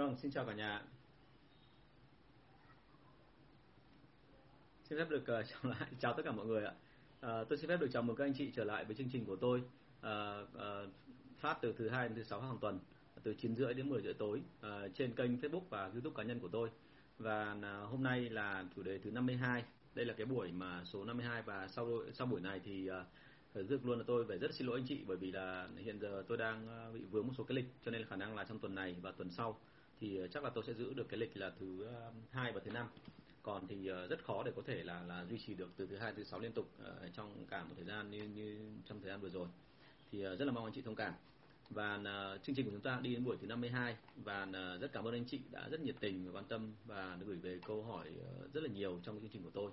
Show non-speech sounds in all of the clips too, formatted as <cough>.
Vâng, xin chào cả nhà. Xin phép được uh, <laughs> chào lại, chào tất cả mọi người ạ. Uh, tôi xin phép được chào mừng các anh chị trở lại với chương trình của tôi uh, uh, phát từ thứ hai đến thứ sáu hàng tuần từ 9 rưỡi đến 10 rưỡi tối uh, trên kênh Facebook và YouTube cá nhân của tôi. Và uh, hôm nay là chủ đề thứ 52. Đây là cái buổi mà số 52 và sau sau buổi này thì uh, Dược luôn là tôi phải rất xin lỗi anh chị bởi vì là hiện giờ tôi đang bị vướng một số cái lịch cho nên là khả năng là trong tuần này và tuần sau thì ờ, chắc là tôi sẽ giữ được cái lịch là thứ ờ, hai và thứ năm. Còn thì ờ, rất khó để có thể là là duy trì được từ thứ hai, thứ sáu liên tục trong cả một thời gian như như trong thời gian vừa rồi. Thì rất là mong anh chị thông cảm. Và chương trình của chúng ta đi đến buổi thứ 52 và rất cảm ơn anh chị đã rất nhiệt tình và quan tâm và gửi về câu hỏi rất là nhiều trong chương trình của tôi.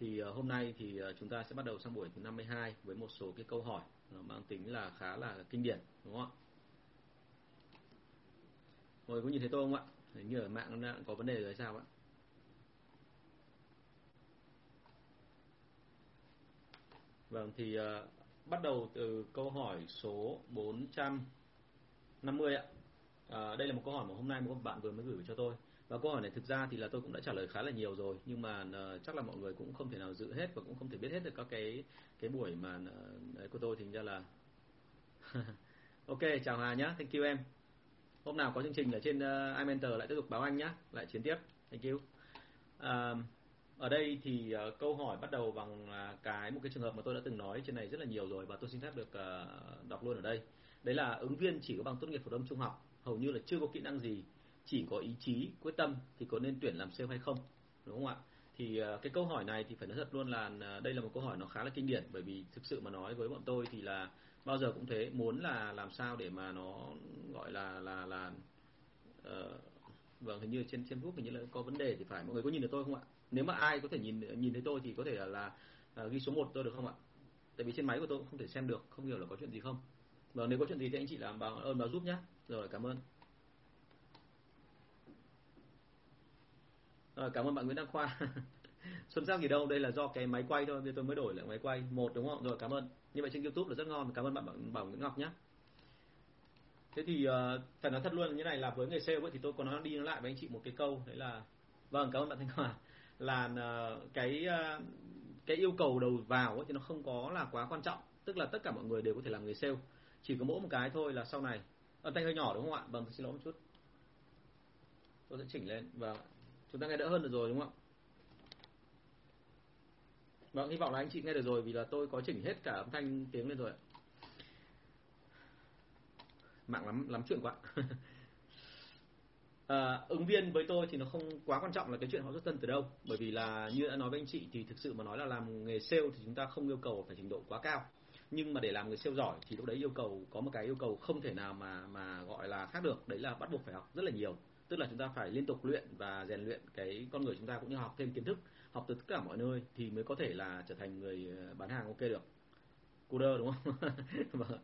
Thì hôm nay thì chúng ta sẽ bắt đầu sang buổi thứ 52 với một số cái câu hỏi mang tính là khá là kinh điển, đúng không ạ? Mọi người có nhìn thấy tôi không ạ hình như ở mạng nó có vấn đề rồi sao ạ Vâng thì uh, bắt đầu từ câu hỏi số 450 ạ. À, đây là một câu hỏi mà hôm nay một bạn vừa mới gửi cho tôi. Và câu hỏi này thực ra thì là tôi cũng đã trả lời khá là nhiều rồi nhưng mà uh, chắc là mọi người cũng không thể nào dự hết và cũng không thể biết hết được các cái cái buổi mà uh, đấy của tôi thì ra là <laughs> Ok, chào Hà nhá, thank you em. Hôm nào có chương trình ở trên uh, iMentor lại tiếp tục báo anh nhé, lại chiến tiếp. Thank you. Uh, ở đây thì uh, câu hỏi bắt đầu bằng uh, cái một cái trường hợp mà tôi đã từng nói trên này rất là nhiều rồi và tôi xin phép được uh, đọc luôn ở đây đấy là ứng viên chỉ có bằng tốt nghiệp phổ thông trung học hầu như là chưa có kỹ năng gì chỉ có ý chí quyết tâm thì có nên tuyển làm sale hay không đúng không ạ thì uh, cái câu hỏi này thì phải nói thật luôn là uh, đây là một câu hỏi nó khá là kinh điển bởi vì thực sự mà nói với bọn tôi thì là bao giờ cũng thế muốn là làm sao để mà nó gọi là là là uh, vâng hình như trên trên Facebook hình như là có vấn đề thì phải mọi người có nhìn được tôi không ạ? Nếu mà ai có thể nhìn nhìn thấy tôi thì có thể là, là uh, ghi số 1 tôi được không ạ? Tại vì trên máy của tôi cũng không thể xem được không hiểu là có chuyện gì không. Vâng nếu có chuyện gì thì anh chị làm báo ơn báo giúp nhé rồi cảm ơn. Rồi cảm ơn bạn Nguyễn Đăng Khoa. <laughs> Xuân sắc gì đâu? Đây là do cái máy quay thôi nên tôi mới đổi lại máy quay một đúng không? Rồi cảm ơn như vậy trên YouTube là rất ngon cảm ơn bạn Bảo Nguyễn Ngọc nhé. Thế thì uh, phải nói thật luôn như này là với người sale ấy, thì tôi có nói đi nói lại với anh chị một cái câu đấy là vâng cảm ơn bạn Thanh Hòa là uh, cái uh, cái yêu cầu đầu vào ấy, thì nó không có là quá quan trọng tức là tất cả mọi người đều có thể làm người sale. Chỉ có mỗi một cái thôi là sau này. Ở tay hơi nhỏ đúng không ạ? Vâng xin lỗi một chút. Tôi sẽ chỉnh lên. Và chúng ta nghe đỡ hơn được rồi đúng không ạ? Vâng hy vọng là anh chị nghe được rồi vì là tôi có chỉnh hết cả âm thanh tiếng lên rồi ạ. Mạng lắm lắm chuyện quá. <laughs> À, ứng viên với tôi thì nó không quá quan trọng là cái chuyện họ xuất thân từ đâu. Bởi vì là như đã nói với anh chị thì thực sự mà nói là làm nghề sale thì chúng ta không yêu cầu phải trình độ quá cao. Nhưng mà để làm người sale giỏi thì lúc đấy yêu cầu có một cái yêu cầu không thể nào mà mà gọi là khác được. Đấy là bắt buộc phải học rất là nhiều. Tức là chúng ta phải liên tục luyện và rèn luyện cái con người chúng ta cũng như học thêm kiến thức học từ tất cả mọi nơi thì mới có thể là trở thành người ờ, bán hàng ok được. Coder đúng không? <laughs> Vâng.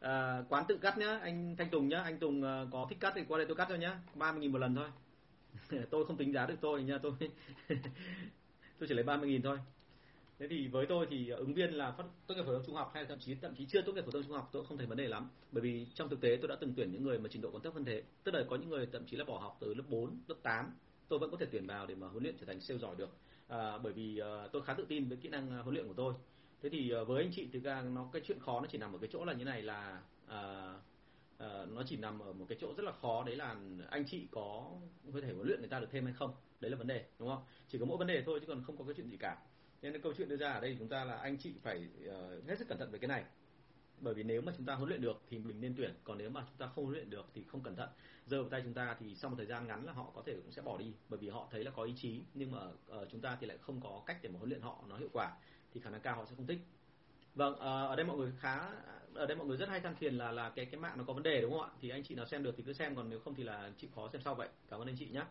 À, quán tự cắt nhá anh thanh tùng nhá. Anh tùng ờ, có thích cắt thì qua đây tôi cắt cho nhá. ba mươi nghìn một lần thôi. <laughs> Tôi không tính giá được tôi nha tôi <laughs> tôi chỉ lấy ba mươi nghìn thôi. Thế thì với tôi thì ờ, ứng viên là phát tốt nghiệp phổ thông trung học hay thậm chí thậm chí chưa tốt nghiệp phổ thông trung học tôi không thấy vấn đề lắm. Bởi vì trong thực tế tôi đã từng tuyển những người mà trình độ còn thấp hơn thế. Tức là có những người thậm chí là bỏ học từ lớp 4, lớp 8 tôi vẫn có thể tuyển vào để mà huấn luyện trở thành sale giỏi được. À, bởi vì à, tôi khá tự tin với kỹ năng à, huấn luyện của tôi. Thế thì à, với anh chị thực ra nó cái chuyện khó nó chỉ nằm ở cái chỗ là như này là à, à, nó chỉ nằm ở một cái chỗ rất là khó đấy là anh chị có có thể huấn luyện người ta được thêm hay không? Đấy là vấn đề đúng không? Chỉ có mỗi vấn đề thôi chứ còn không có cái chuyện gì cả. Nên câu chuyện đưa ra ở đây chúng ta là anh chị phải uh, hết sức cẩn thận về cái này bởi vì nếu mà chúng ta huấn luyện được thì mình nên tuyển còn nếu mà chúng ta không huấn luyện được thì không cẩn thận. Rơi vào tay chúng ta thì sau một thời gian ngắn là họ có thể cũng sẽ bỏ đi bởi vì họ thấy là có ý chí nhưng mà uh, chúng ta thì lại không có cách để mà huấn luyện họ nó hiệu quả thì khả năng cao họ sẽ không thích. Vâng ờ, ở đây mọi người khá ở đây mọi người rất hay than phiền là là cái cái mạng nó có vấn đề đúng không ạ? Thì anh chị nào xem được thì cứ xem còn nếu không thì là chịu khó xem sau vậy. Cảm ơn anh chị nhé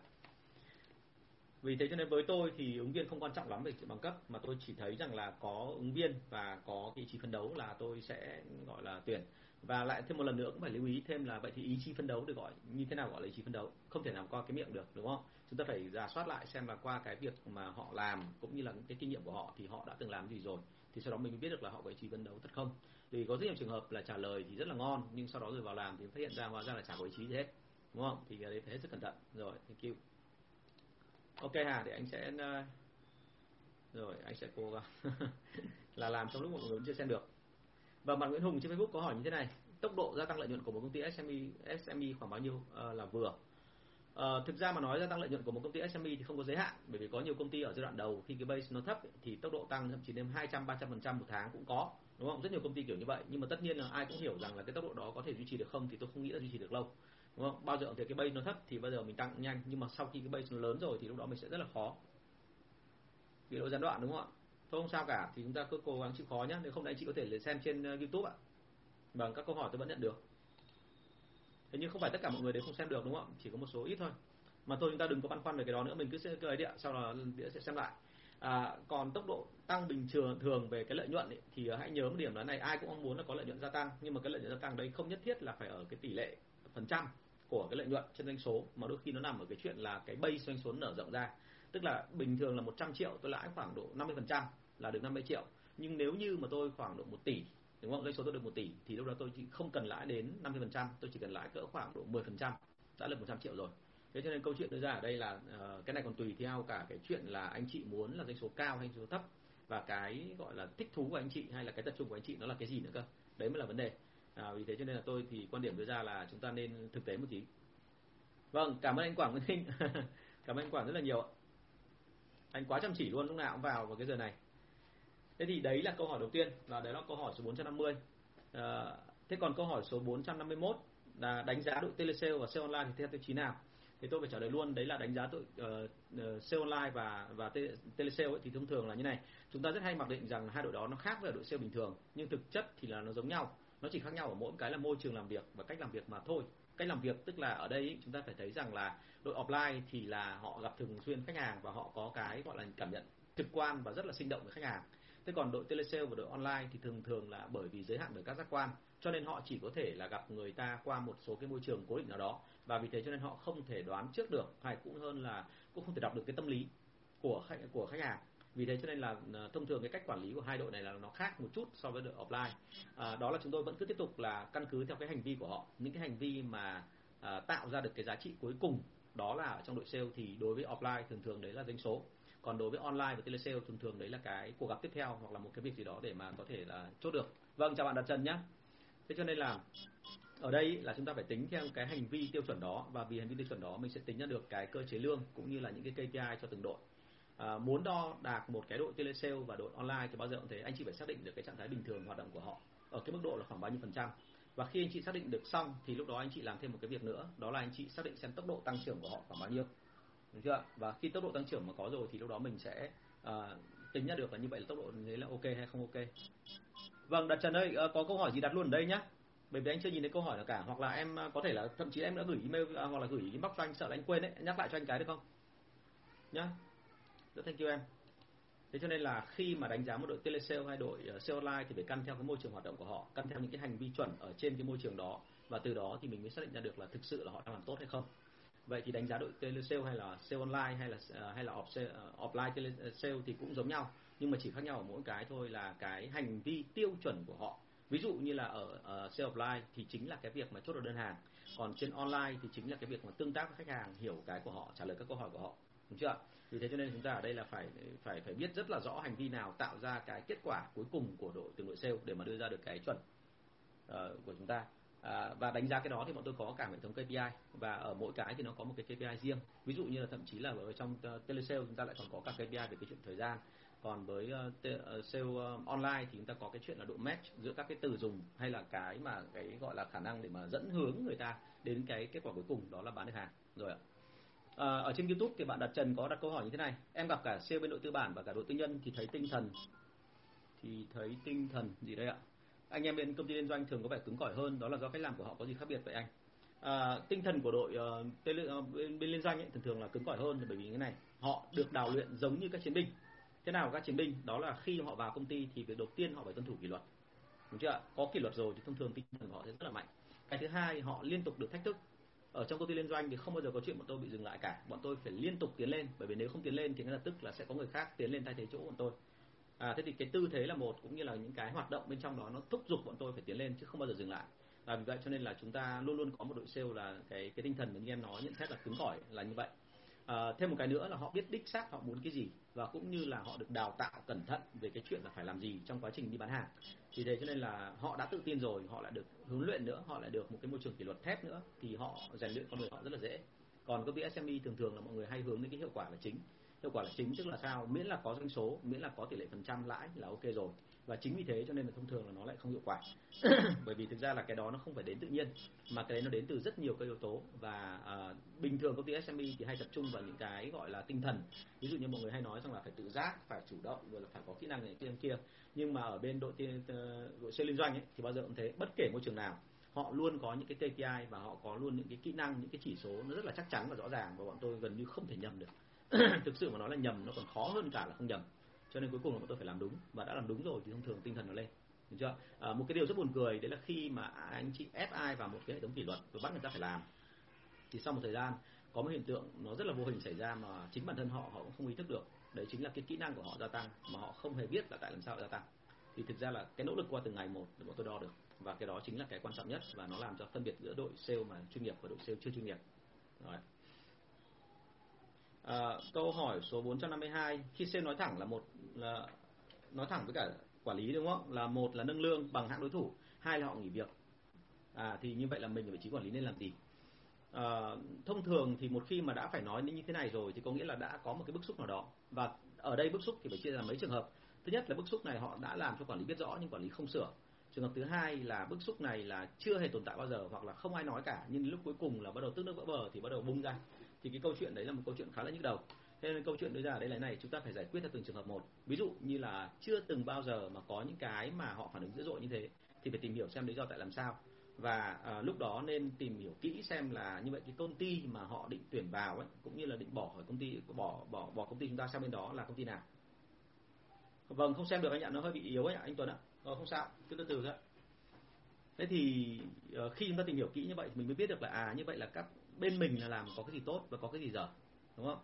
vì thế cho nên với tôi thì ứng viên không quan trọng lắm về chuyện bằng cấp, mà tôi chỉ thấy rằng là có ứng viên và có cái ý chí phấn đấu là tôi sẽ, gọi là, tuyển. Và lại thêm một lần nữa cũng phải lưu ý thêm là vậy thì ý chí phấn đấu được gọi, như thế nào gọi là ý chí phấn đấu? Không thể nào qua cái miệng được, đúng không? Chúng ta phải giả soát lại xem là qua cái việc mà họ làm cũng như là cái kinh nghiệm của họ thì họ đã từng làm gì rồi, thì sau đó mình mới biết được là họ có ý chí phấn đấu thật không? Vì có rất nhiều trường hợp là trả lời thì rất là ngon, nhưng sau đó rồi vào làm thì phát hiện ra hóa ra là chả có ý chí gì hết, đúng không? Thì cái đấy phải hết sức cẩn thận. Rồi, thank you ok hà để anh sẽ ờ, rồi anh sẽ cố gắng <laughs> là làm trong lúc mọi người chưa xem được. Và bạn Nguyễn Hùng trên Facebook có hỏi như thế này tốc độ gia tăng lợi nhuận của một công ty SME SME khoảng bao nhiêu uh, là vừa? Uh, thực ra mà nói gia tăng lợi nhuận của một công ty SME thì không có giới hạn bởi vì có nhiều công ty ở giai đoạn đầu khi cái base nó thấp thì tốc độ tăng thậm chí đến 200 300 phần trăm một tháng cũng có đúng không? Rất nhiều công ty kiểu như vậy nhưng mà tất nhiên là ai cũng hiểu rằng là cái tốc độ đó có thể duy trì được không thì tôi không nghĩ là duy trì được lâu đúng không? Bao giờ thì cái base nó thấp thì bao giờ mình tăng nhanh nhưng mà sau khi cái base nó lớn rồi thì lúc đó mình sẽ rất là khó. Bị lỗi gián đoạn đúng không ạ? Thôi không sao cả thì chúng ta cứ cố gắng chịu khó nhé nếu không đấy chị có thể xem trên ờ, youtube ạ. Bằng các câu hỏi tôi vẫn nhận được. Thế nhưng không phải tất cả mọi người đều không xem được đúng không chỉ có một số ít thôi. Mà thôi chúng ta đừng có băn khoăn về cái đó nữa. Mình cứ sẽ cười đi ạ sau đó đĩa sẽ xem lại. À, còn tốc độ tăng bình thường thường về cái lợi nhuận ấy, thì ờ, hãy nhớ một điểm là này ai cũng mong muốn là có lợi nhuận gia tăng. Nhưng mà cái lợi nhuận gia tăng đấy không nhất thiết là phải ở cái tỷ lệ phần trăm của cái lợi nhuận trên doanh số mà đôi khi nó nằm ở cái chuyện là cái base doanh số nở rộng ra. Tức là bình thường là 100 triệu tôi lãi khoảng độ 50 phần trăm là được 50 triệu. Nhưng nếu như mà tôi khoảng độ 1 tỷ đúng không? Doanh số tôi được 1 tỷ thì lúc đó tôi chỉ không cần lãi đến 50 phần trăm tôi chỉ cần lãi cỡ khoảng độ 10 phần trăm đã được 100 triệu rồi. Thế cho nên câu chuyện đưa ra ở đây là uh, cái này còn tùy theo cả cái chuyện là anh chị muốn là doanh số cao hay doanh số thấp và cái gọi là thích thú của anh chị hay là cái tập trung của anh chị nó là cái gì nữa cơ. Đấy mới là vấn đề à, vì thế cho nên là tôi thì quan điểm đưa ra là chúng ta nên thực tế một tí. Vâng cảm ơn anh Quảng Nguyễn Thinh. <laughs> Cảm ơn anh Quảng rất là nhiều anh quá chăm chỉ luôn lúc nào cũng vào vào cái giờ này. Thế thì đấy là câu hỏi đầu tiên và đấy là câu hỏi số 450 à, thế còn câu hỏi số 451 là đánh giá đội telesale và sale online thì theo tiêu chí nào? Thì tôi phải trả lời luôn đấy là đánh giá đội uh, uh, sale online và và telesale ấy, thì thông thường là như này. Chúng ta rất hay mặc định rằng hai đội đó nó khác với đội sale bình thường nhưng thực chất thì là nó giống nhau nó chỉ khác nhau ở mỗi cái là môi trường làm việc và cách làm việc mà thôi. Cách làm việc tức là ở đây ý, chúng ta phải thấy rằng là đội offline thì là họ gặp thường xuyên khách hàng và họ có cái gọi là cảm nhận trực quan và rất là sinh động với khách hàng. Thế còn đội telesale và đội online thì thường thường là bởi vì giới hạn bởi các giác quan cho nên họ chỉ có thể là gặp người ta qua một số cái môi trường cố định nào đó. Và vì thế cho nên họ không thể đoán trước được hay cũng hơn là cũng không thể đọc được cái tâm lý của khách của khách hàng vì thế cho nên là ờ, thông thường cái cách quản lý của hai đội này là nó khác một chút so với đội offline. À, đó là chúng tôi vẫn cứ tiếp tục là căn cứ theo cái hành vi của họ. Những cái hành vi mà à, tạo ra được cái giá trị cuối cùng đó là ở trong đội sale thì đối với offline thường thường đấy là doanh số. Còn đối với online và telesale thường thường đấy là cái cuộc gặp tiếp theo hoặc là một cái việc gì đó để mà có thể là chốt được. Vâng chào bạn đặt trần nhé thế cho nên là ở đây là chúng ta phải tính theo cái hành vi tiêu chuẩn đó và vì hành vi tiêu chuẩn đó mình sẽ tính ra được cái cơ chế lương cũng như là những cái KPI cho từng đội à, muốn đo đạt một cái đội telesale và đội online thì bao giờ cũng thế. Anh chị phải xác định được cái trạng thái bình thường hoạt động của họ ở cái mức độ là khoảng bao nhiêu phần trăm. Và khi anh chị xác định được xong thì lúc đó anh chị làm thêm một cái việc nữa đó là anh chị xác định xem tốc độ tăng trưởng của họ khoảng bao nhiêu. Đúng chưa? Và khi tốc độ tăng trưởng mà có rồi thì lúc đó mình sẽ uh, tính ra được là như vậy là tốc độ đấy là ok hay không ok. Vâng đặt trần ơi uh, có câu hỏi gì đặt luôn ở đây nhá. Bởi vì anh chưa nhìn thấy câu hỏi nào cả. Hoặc là em có thể là thậm chí em đã gửi email à, hoặc là gửi inbox cho anh sợ là anh quên đấy nhắc lại cho anh cái được không? Nhá rất thank you em. Thế cho nên là khi mà đánh giá một đội telesale hay đội ờ, sale online thì phải căn theo cái môi trường hoạt động của họ căn theo những cái hành vi chuẩn ở trên cái môi trường đó. Và từ đó thì mình mới xác định ra được là thực sự là họ đang làm tốt hay không. Vậy thì đánh giá đội telesale hay là sale online hay là ờ, hay là off sale, ờ, offline telesale thì cũng giống nhau. Nhưng mà chỉ khác nhau ở mỗi cái thôi là cái hành vi tiêu chuẩn của họ. Ví dụ như là ở uh, sale offline thì chính là cái việc mà chốt được đơn hàng. Còn trên online thì chính là cái việc mà tương tác với khách hàng hiểu cái của họ trả lời các câu hỏi của họ. Đúng chưa vì thế cho nên chúng ta ở đây là phải phải phải biết rất là rõ hành vi nào tạo ra cái kết quả cuối cùng của đội từng đội sale để mà đưa ra được cái chuẩn uh, của chúng ta. À, và đánh giá cái đó thì bọn tôi có cả hệ thống KPI và ở mỗi cái thì nó có một cái KPI riêng. Ví dụ như là thậm chí là ở trong ờ, telesale chúng ta lại còn có cả KPI về cái chuyện thời gian. Còn với uh, sale uh, online thì chúng ta có cái chuyện là độ match giữa các cái từ dùng hay là cái mà cái gọi là khả năng để mà dẫn hướng người ta đến cái kết quả cuối cùng đó là bán được hàng. Rồi ạ à, ở trên YouTube thì bạn đặt Trần có đặt câu hỏi như thế này. Em gặp cả sale bên đội tư bản và cả đội tư nhân thì thấy tinh thần. Thì thấy tinh thần gì đây ạ? Anh em bên công ty liên doanh thường có vẻ cứng cỏi hơn đó là do cách làm của họ có gì khác biệt vậy anh? À, tinh thần của đội uh, uh, bên, bên liên doanh ấy, thường thường là cứng cỏi hơn bởi vì cái này họ được đào luyện giống như các chiến binh. Thế nào các chiến binh? Đó là khi họ vào công ty thì việc đầu tiên họ phải tuân thủ kỷ luật. Đúng chưa có kỷ luật rồi thì thông thường tinh thần của họ sẽ rất là mạnh. Cái thứ hai họ liên tục được thách thức ở trong công ty liên doanh thì không bao giờ có chuyện bọn tôi bị dừng lại cả. Bọn tôi phải liên tục tiến lên bởi vì nếu không tiến lên thì ngay lập tức là sẽ có người khác tiến lên thay thế chỗ bọn tôi. À, thế thì cái tư thế là một cũng như là những cái hoạt động bên trong đó nó thúc giục bọn tôi phải tiến lên chứ không bao giờ dừng lại. Và vì vậy cho nên là chúng ta luôn luôn có một đội sale là cái cái tinh thần mà như em nói nhận xét là cứng cỏi là như vậy à, thêm một cái nữa là họ biết đích xác họ muốn cái gì và cũng như là họ được đào tạo cẩn thận về cái chuyện là phải làm gì trong quá trình đi bán hàng. Thì thế cho nên là họ đã tự tin rồi họ lại được huấn luyện nữa họ lại được một cái môi trường kỷ luật thép nữa thì họ rèn luyện con người họ rất là dễ. Còn các vị SME thường thường là mọi người hay hướng đến cái hiệu quả là chính. Hiệu quả là chính tức là sao? Miễn là có doanh số miễn là có tỷ lệ phần trăm lãi là ok rồi và chính vì thế cho nên là thông thường là nó lại không hiệu quả. <coughs> Bởi vì thực ra là cái đó nó không phải đến tự nhiên mà cái đấy nó đến từ rất nhiều các yếu tố. Và à, bình thường công ty SME thì hay tập trung vào những cái gọi là tinh thần. Ví dụ như mọi người hay nói rằng là phải tự giác phải chủ động rồi là phải có kỹ năng này kia kia. Nhưng mà ở bên đội tiên ờ, đội sale liên doanh ấy, thì bao giờ cũng thế. Bất kể môi trường nào họ luôn có những cái KPI và họ có luôn những cái kỹ năng những cái chỉ số nó rất là chắc chắn và rõ ràng và bọn tôi gần như không thể nhầm được. <coughs> Thực sự mà nói là nhầm nó còn khó hơn cả là không nhầm cho nên cuối cùng là bọn tôi phải làm đúng. Và đã làm đúng rồi thì thông thường tinh thần nó lên. Được chưa? À, một cái điều rất buồn cười đấy là khi mà anh chị ép ai vào một cái hệ thống kỷ luật và bắt người ta phải làm thì sau một thời gian có một hiện tượng nó rất là vô hình xảy ra mà chính bản thân họ họ cũng không ý thức được. Đấy chính là cái kỹ năng của họ gia tăng mà họ không hề biết là tại làm sao gia tăng. Thì thực ra là cái nỗ lực qua từng ngày một để bọn tôi đo được. Và cái đó chính là cái quan trọng nhất và nó làm cho phân biệt giữa đội sale mà chuyên nghiệp và đội sale chưa chuyên nghiệp. Rồi. À, câu hỏi số 452 khi sale nói thẳng là một là nói thẳng với cả quản lý đúng không? Là một là nâng lương bằng hạng đối thủ, hai là họ nghỉ việc. À thì như vậy là mình ở vị trí quản lý nên làm gì? À, thông thường thì một khi mà đã phải nói như thế này rồi thì có nghĩa là đã có một cái bức xúc nào đó và ở đây bức xúc thì phải chia ra mấy trường hợp. Thứ nhất là bức xúc này họ đã làm cho quản lý biết rõ nhưng quản lý không sửa. Trường hợp thứ hai là bức xúc này là chưa hề tồn tại bao giờ hoặc là không ai nói cả nhưng lúc cuối cùng là bắt đầu tức nước vỡ bờ thì bắt đầu bung ra thì cái câu chuyện đấy là một câu chuyện khá là nhức đầu. Thế nên câu chuyện đưa ra đây là này chúng ta phải giải quyết theo từng trường hợp một. Ví dụ như là chưa từng bao giờ mà có những cái mà họ phản ứng dữ dội như thế thì phải tìm hiểu xem lý do tại làm sao. Và à, lúc đó nên tìm hiểu kỹ xem là như vậy cái công ty mà họ định tuyển vào ấy cũng như là định bỏ khỏi công ty bỏ bỏ bỏ công ty chúng ta sang bên đó là công ty nào? Vâng không xem được anh ạ nó hơi bị yếu ấy ạ anh Tuấn ạ. Ờ, không sao cứ từ từ thôi thế thì uh, khi chúng ta tìm hiểu kỹ như vậy thì mình mới biết được là à như vậy là các bên mình là làm có cái gì tốt và có cái gì dở đúng không?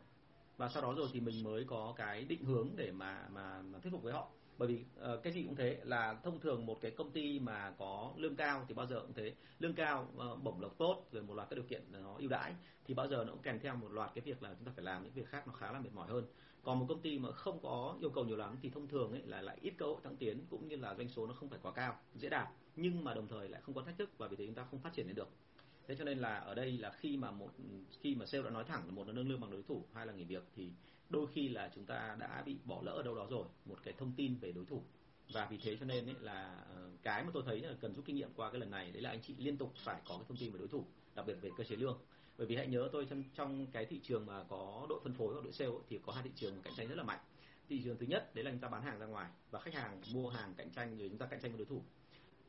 Và sau đó rồi thì mình mới có cái định hướng để mà mà, mà thuyết phục với họ. Bởi vì uh, cái gì cũng thế là thông thường một cái công ty mà có lương cao thì bao giờ cũng thế. Lương cao uh, bổng lộc tốt rồi một loạt các điều kiện nó ưu đãi thì bao giờ nó cũng kèm theo một loạt cái việc là chúng ta phải làm những việc khác nó khá là mệt mỏi hơn. Còn một công ty mà không có yêu cầu nhiều lắm thì thông thường ấy là lại ít cơ hội thăng tiến cũng như là doanh số nó không phải quá cao dễ đạt nhưng mà đồng thời lại không có thách thức và vì thế chúng ta không phát triển lên được thế cho nên là ở đây là khi mà một, khi mà sale đã nói thẳng là một là nâng lương bằng đối thủ, hai là nghỉ việc, thì đôi khi là chúng ta đã bị bỏ lỡ ở đâu đó rồi, một cái thông tin về đối thủ. Và vì thế cho nên ấy là ờ, cái mà tôi thấy là cần rút kinh nghiệm qua cái lần này, đấy là anh chị liên tục phải có cái thông tin về đối thủ, đặc biệt về cơ chế lương. Bởi vì hãy nhớ tôi trong trong cái thị trường mà có đội phân phối hoặc đội sale thì có hai thị trường cạnh tranh rất là mạnh. Thị trường thứ nhất, đấy là chúng ta bán hàng ra ngoài và khách hàng mua hàng cạnh tranh, rồi chúng ta cạnh tranh với đối thủ.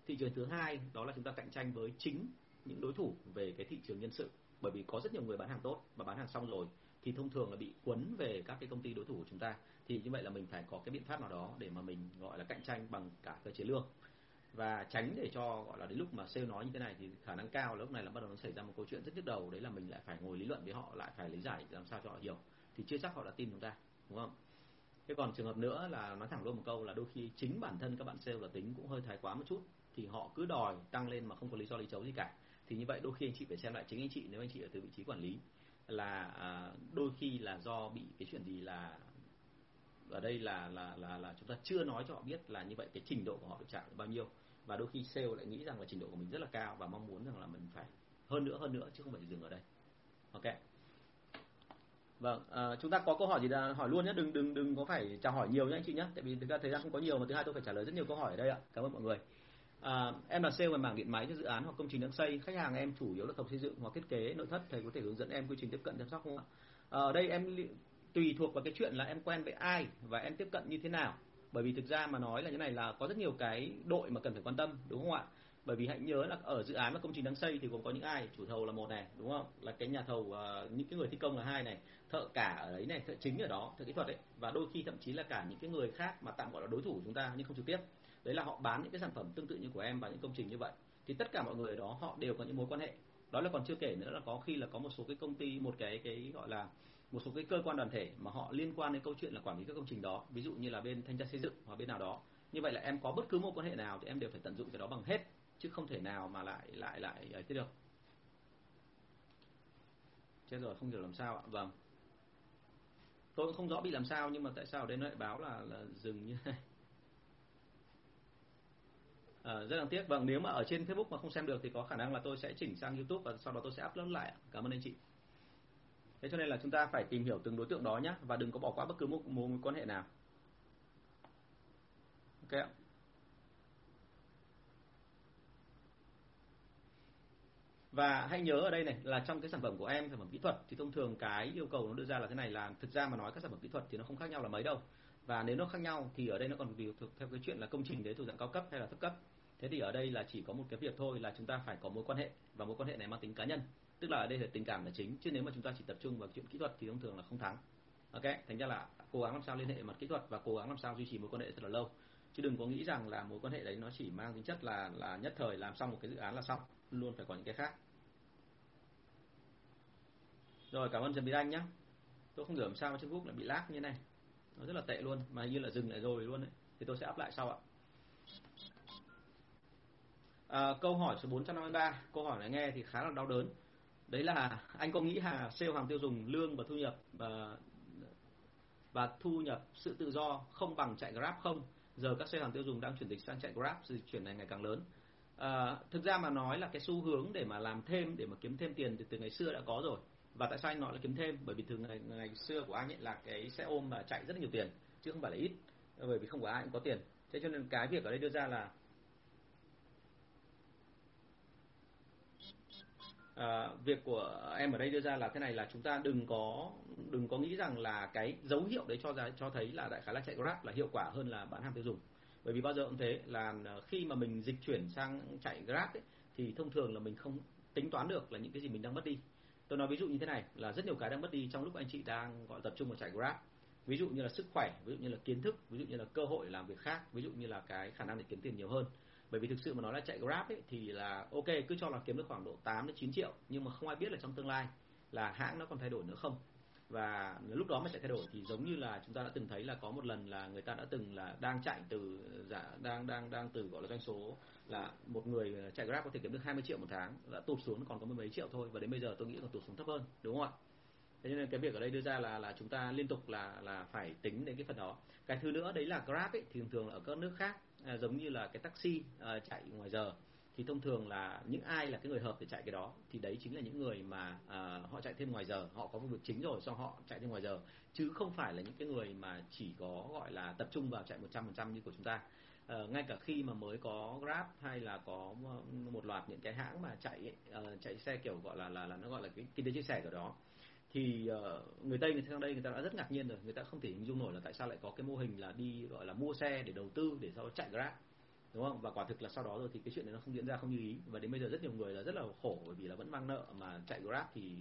Thị trường thứ hai, đó là chúng ta cạnh tranh với chính những đối thủ về cái thị trường nhân sự. Bởi vì có rất nhiều người bán hàng tốt và bán hàng xong rồi thì thông thường là bị quấn về các cái công ty đối thủ của chúng ta. Thì như vậy là mình phải có cái biện pháp nào đó để mà mình gọi là cạnh tranh bằng cả cơ chế lương. Và tránh để cho gọi là đến lúc mà sale nói như thế này thì khả năng cao lúc này là bắt đầu nó xảy ra một câu chuyện rất nhức đầu. Đấy là mình lại phải ngồi lý luận với họ, lại phải lý giải làm sao cho họ hiểu. Thì chưa chắc họ đã tin chúng ta, đúng không? Thế còn trường hợp nữa là nói thẳng luôn một câu là đôi khi chính bản thân các bạn sale là tính cũng hơi thái quá một chút. Thì họ cứ đòi tăng lên mà không có lý do lý chấu gì cả thì như vậy đôi khi anh chị phải xem lại chính anh chị nếu anh chị ở từ vị trí quản lý là à, đôi khi là do bị cái chuyện gì là ở đây là là là là chúng ta chưa nói cho họ biết là như vậy cái trình độ của họ được chạm bao nhiêu. Và đôi khi sale lại nghĩ rằng là trình độ của mình rất là cao và mong muốn rằng là mình phải hơn nữa hơn nữa chứ không phải dừng ở đây. Ok. Vâng à, chúng ta có câu hỏi gì là hỏi luôn nhé. Đừng đừng đừng có phải chào hỏi nhiều nhé anh chị nhé. Tại vì thực ra thời gian không có nhiều mà thứ hai tôi phải trả lời rất nhiều câu hỏi ở đây ạ. Cảm ơn mọi người. À, em là sale về mảng điện máy cho dự án hoặc công trình đang xây, khách hàng em chủ yếu là thầu xây dựng hoặc thiết kế nội thất, thầy có thể hướng dẫn em quy trình tiếp cận chăm sóc không ạ? À, ở đây em tùy thuộc vào cái chuyện là em quen với ai và em tiếp cận như thế nào. Bởi vì thực ra mà nói là như này là có rất nhiều cái đội mà cần phải quan tâm, đúng không ạ? Bởi vì hãy nhớ là ở dự án và công trình đang xây thì gồm có những ai, chủ thầu là một này, đúng không? Là cái nhà thầu uh, những cái người thi công là hai này, thợ cả ở đấy này, thợ chính ở đó, thợ kỹ thuật đấy và đôi khi thậm chí là cả những cái người khác mà tạm gọi là đối thủ của chúng ta nhưng không trực tiếp đấy là họ bán những cái sản phẩm tương tự như của em và những công trình như vậy. Thì tất cả mọi người ở đó, họ đều có những mối quan hệ. Đó là còn chưa kể nữa là có khi là có một số cái công ty, một cái cái gọi là một số cái cơ quan đoàn thể mà họ liên quan đến câu chuyện là quản lý các công trình đó. Ví dụ như là bên thanh tra xây dựng hoặc bên nào đó. Như vậy là em có bất cứ một quan hệ nào thì em đều phải tận dụng cái đó bằng hết, chứ không thể nào mà lại lại lại ấy thế được. Chết rồi, không hiểu làm sao ạ. Vâng. Tôi cũng không rõ bị làm sao nhưng mà tại sao đến đây nó lại báo là là dừng như này à, rất đáng tiếc. Vâng nếu mà ở trên Facebook mà không xem được thì có khả năng là tôi sẽ chỉnh sang YouTube và sau đó tôi sẽ upload lại. Cảm ơn anh chị. Thế cho nên là chúng ta phải tìm hiểu từng đối tượng đó nhé và đừng có bỏ qua bất cứ một mối quan hệ nào. Ok ạ. Và hãy nhớ ở đây này là trong cái sản phẩm của em sản phẩm kỹ thuật thì thông thường cái yêu cầu nó đưa ra là thế này là thực ra mà nói các sản phẩm kỹ thuật thì nó không khác nhau là mấy đâu và nếu nó khác nhau thì ở đây nó còn tùy thuộc theo cái chuyện là công trình đấy thuộc dạng cao cấp hay là thấp cấp. Thế thì ở đây là chỉ có một cái việc thôi là chúng ta phải có mối quan hệ và mối quan hệ này mang tính cá nhân. Tức là ở đây là tình cảm là chính, chứ nếu mà chúng ta chỉ tập trung vào chuyện kỹ thuật thì thông thường là không thắng. Ok, thành ra là cố gắng làm sao liên hệ mặt kỹ thuật và cố gắng làm sao duy trì mối quan hệ thật là lâu. Chứ đừng có nghĩ rằng là mối quan hệ đấy nó chỉ mang tính chất là là nhất thời làm xong một cái dự án là xong, luôn phải có những cái khác. Rồi, cảm ơn Trần Việt Anh nhé tôi không hiểu làm sao mà Facebook lại bị lag như này nó rất là tệ luôn mà như là dừng lại rồi luôn đấy thì tôi sẽ up lại sau ạ. À, câu hỏi số 453 câu hỏi này nghe thì khá là đau đớn. Đấy là anh có nghĩ là sale hàng tiêu dùng lương và thu nhập và và thu nhập sự tự do không bằng chạy Grab không? Giờ các sale hàng tiêu dùng đang chuyển dịch sang chạy Grab dịch chuyển này ngày càng lớn. À, thực ra mà nói là cái xu hướng để mà làm thêm để mà kiếm thêm tiền thì từ ngày xưa đã có rồi và tại sao anh nói là kiếm thêm? Bởi vì thường ngày ngày xưa của anh ấy là cái xe ôm mà chạy rất là nhiều tiền chứ không phải là ít. Bởi vì không có ai cũng có tiền. Thế cho nên cái việc ở đây đưa ra là à, việc của em ở đây đưa ra là thế này là chúng ta đừng có đừng có nghĩ rằng là cái dấu hiệu đấy cho ra cho thấy là đại khái là chạy grab là hiệu quả hơn là bán hàng tiêu dùng. Bởi vì bao giờ cũng thế là à, khi mà mình dịch chuyển sang chạy grab ấy, thì thông thường là mình không tính toán được là những cái gì mình đang mất đi tôi nói ví dụ như thế này, là rất nhiều cái đang mất đi trong lúc anh chị đang, gọi, tập trung vào chạy grab. Ví dụ như là sức khỏe, ví dụ như là kiến thức, ví dụ như là cơ hội làm việc khác, ví dụ như là cái khả năng để kiếm tiền nhiều hơn. Bởi vì thực sự mà nói là chạy grab ấy, thì là ok, cứ cho là kiếm được khoảng độ 8 đến 9 triệu, nhưng mà không ai biết là trong tương lai là hãng nó còn thay đổi nữa không và lúc đó mà chạy thay đổi. Thì giống như là chúng ta đã từng thấy là có một lần là người ta đã từng là đang chạy từ dạ đang đang đang từ gọi là doanh số là một người chạy grab có thể kiếm được 20 triệu một tháng đã tụt xuống còn có mười mấy triệu thôi. Và đến bây giờ tôi nghĩ còn tụt xuống thấp hơn đúng không ạ? Thế nên cái việc ở đây đưa ra là là chúng ta liên tục là là phải tính đến cái phần đó. Cái thứ nữa đấy là grab ấy thì thường thường là ở các nước khác à, giống như là cái taxi à, chạy ngoài giờ thì thông thường là những ai là cái người hợp để chạy cái đó thì đấy chính là những người mà à, họ chạy thêm ngoài giờ. Họ có công việc chính rồi xong họ chạy thêm ngoài giờ. Chứ không phải là những cái người mà chỉ có gọi là tập trung vào chạy 100% như của chúng ta. À, ngay cả khi mà mới có Grab hay là có một loạt những cái hãng mà chạy uh, chạy xe kiểu gọi là là là nó gọi là cái kinh tế chia sẻ của đó thì uh, người tây người sang đây người ta đã rất ngạc nhiên rồi. Người ta không thể hình dung nổi là tại sao lại có cái mô hình là đi gọi là mua xe để đầu tư để sau chạy grab đúng không? Và quả thực là sau đó rồi thì cái chuyện này nó không diễn ra, không như ý. Và đến bây giờ rất nhiều người là rất là khổ bởi vì là vẫn mang nợ mà chạy grab thì,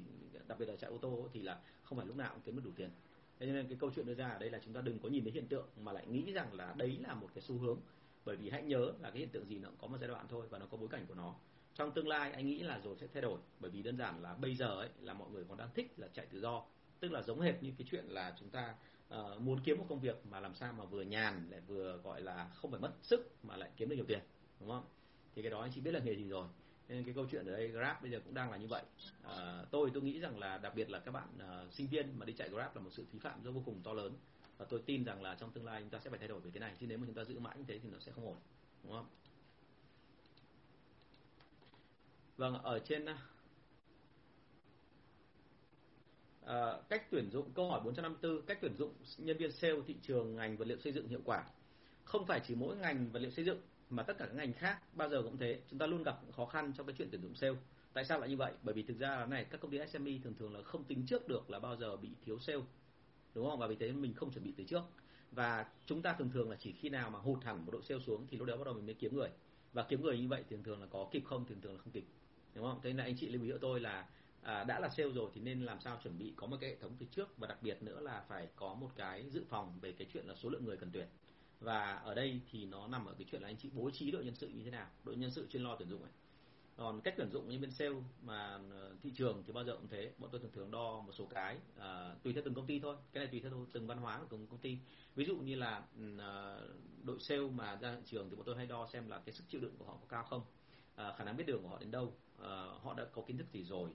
đặc biệt là chạy ô tô thì là không phải lúc nào cũng kiếm được đủ tiền. Thế nên cái câu chuyện đưa ra ở đây là chúng ta đừng có nhìn thấy hiện tượng mà lại nghĩ rằng là đấy là một cái xu hướng. Bởi vì hãy nhớ là cái hiện tượng gì nó cũng có một giai đoạn thôi và nó có bối cảnh của nó. Trong tương lai anh nghĩ là rồi sẽ thay đổi. Bởi vì đơn giản là bây giờ ấy là mọi người còn đang thích là chạy tự do. Tức là giống hệt như cái chuyện là chúng ta uh, muốn kiếm một công việc mà làm sao mà vừa nhàn lại vừa gọi là không phải mất sức mà lại kiếm được nhiều tiền đúng không? Thì cái đó anh chị biết là nghề gì rồi. Nên cái câu chuyện ở đây grab bây giờ cũng đang là như vậy. À, tôi tôi nghĩ rằng là đặc biệt là các bạn uh, sinh viên mà đi chạy grab là một sự phí phạm rất vô cùng to lớn. Và tôi tin rằng là trong tương lai chúng ta sẽ phải thay đổi về cái này chứ nếu mà chúng ta giữ mãi như thế thì nó sẽ không ổn đúng không? Vâng, ở trên à, cách tuyển dụng câu hỏi 454 cách tuyển dụng nhân viên sale thị trường ngành vật liệu xây dựng hiệu quả. Không phải chỉ mỗi ngành vật liệu xây dựng mà tất cả các ngành khác bao giờ cũng thế, chúng ta luôn gặp khó khăn trong cái chuyện tuyển dụng sale. Tại sao lại như vậy? Bởi vì thực ra là này các công ty SME thường thường là không tính trước được là bao giờ bị thiếu sale. Đúng không? Và vì thế mình không chuẩn bị từ trước. Và chúng ta thường thường là chỉ khi nào mà hụt hẳn một độ sale xuống thì lúc đó bắt đầu mình mới kiếm người. Và kiếm người như vậy thường thường là có kịp không, thường thường là không kịp đúng không thế nên anh chị lưu ý cho tôi là à, đã là sale rồi thì nên làm sao chuẩn bị có một cái hệ thống từ trước và đặc biệt nữa là phải có một cái dự phòng về cái chuyện là số lượng người cần tuyển. Và ở đây thì nó nằm ở cái chuyện là anh chị bố trí đội nhân sự như thế nào đội nhân sự chuyên lo tuyển dụng ấy. Còn cách tuyển dụng như bên sale mà ờ, thị trường thì bao giờ cũng thế bọn tôi thường thường đo một số cái à, tùy theo từng công ty thôi cái này tùy theo từng văn hóa của từng công ty. Ví dụ như là à, đội sale mà ra thị trường thì bọn tôi hay đo xem là cái sức chịu đựng của họ có cao không à, khả năng biết đường của họ đến đâu à, họ đã có kiến thức gì rồi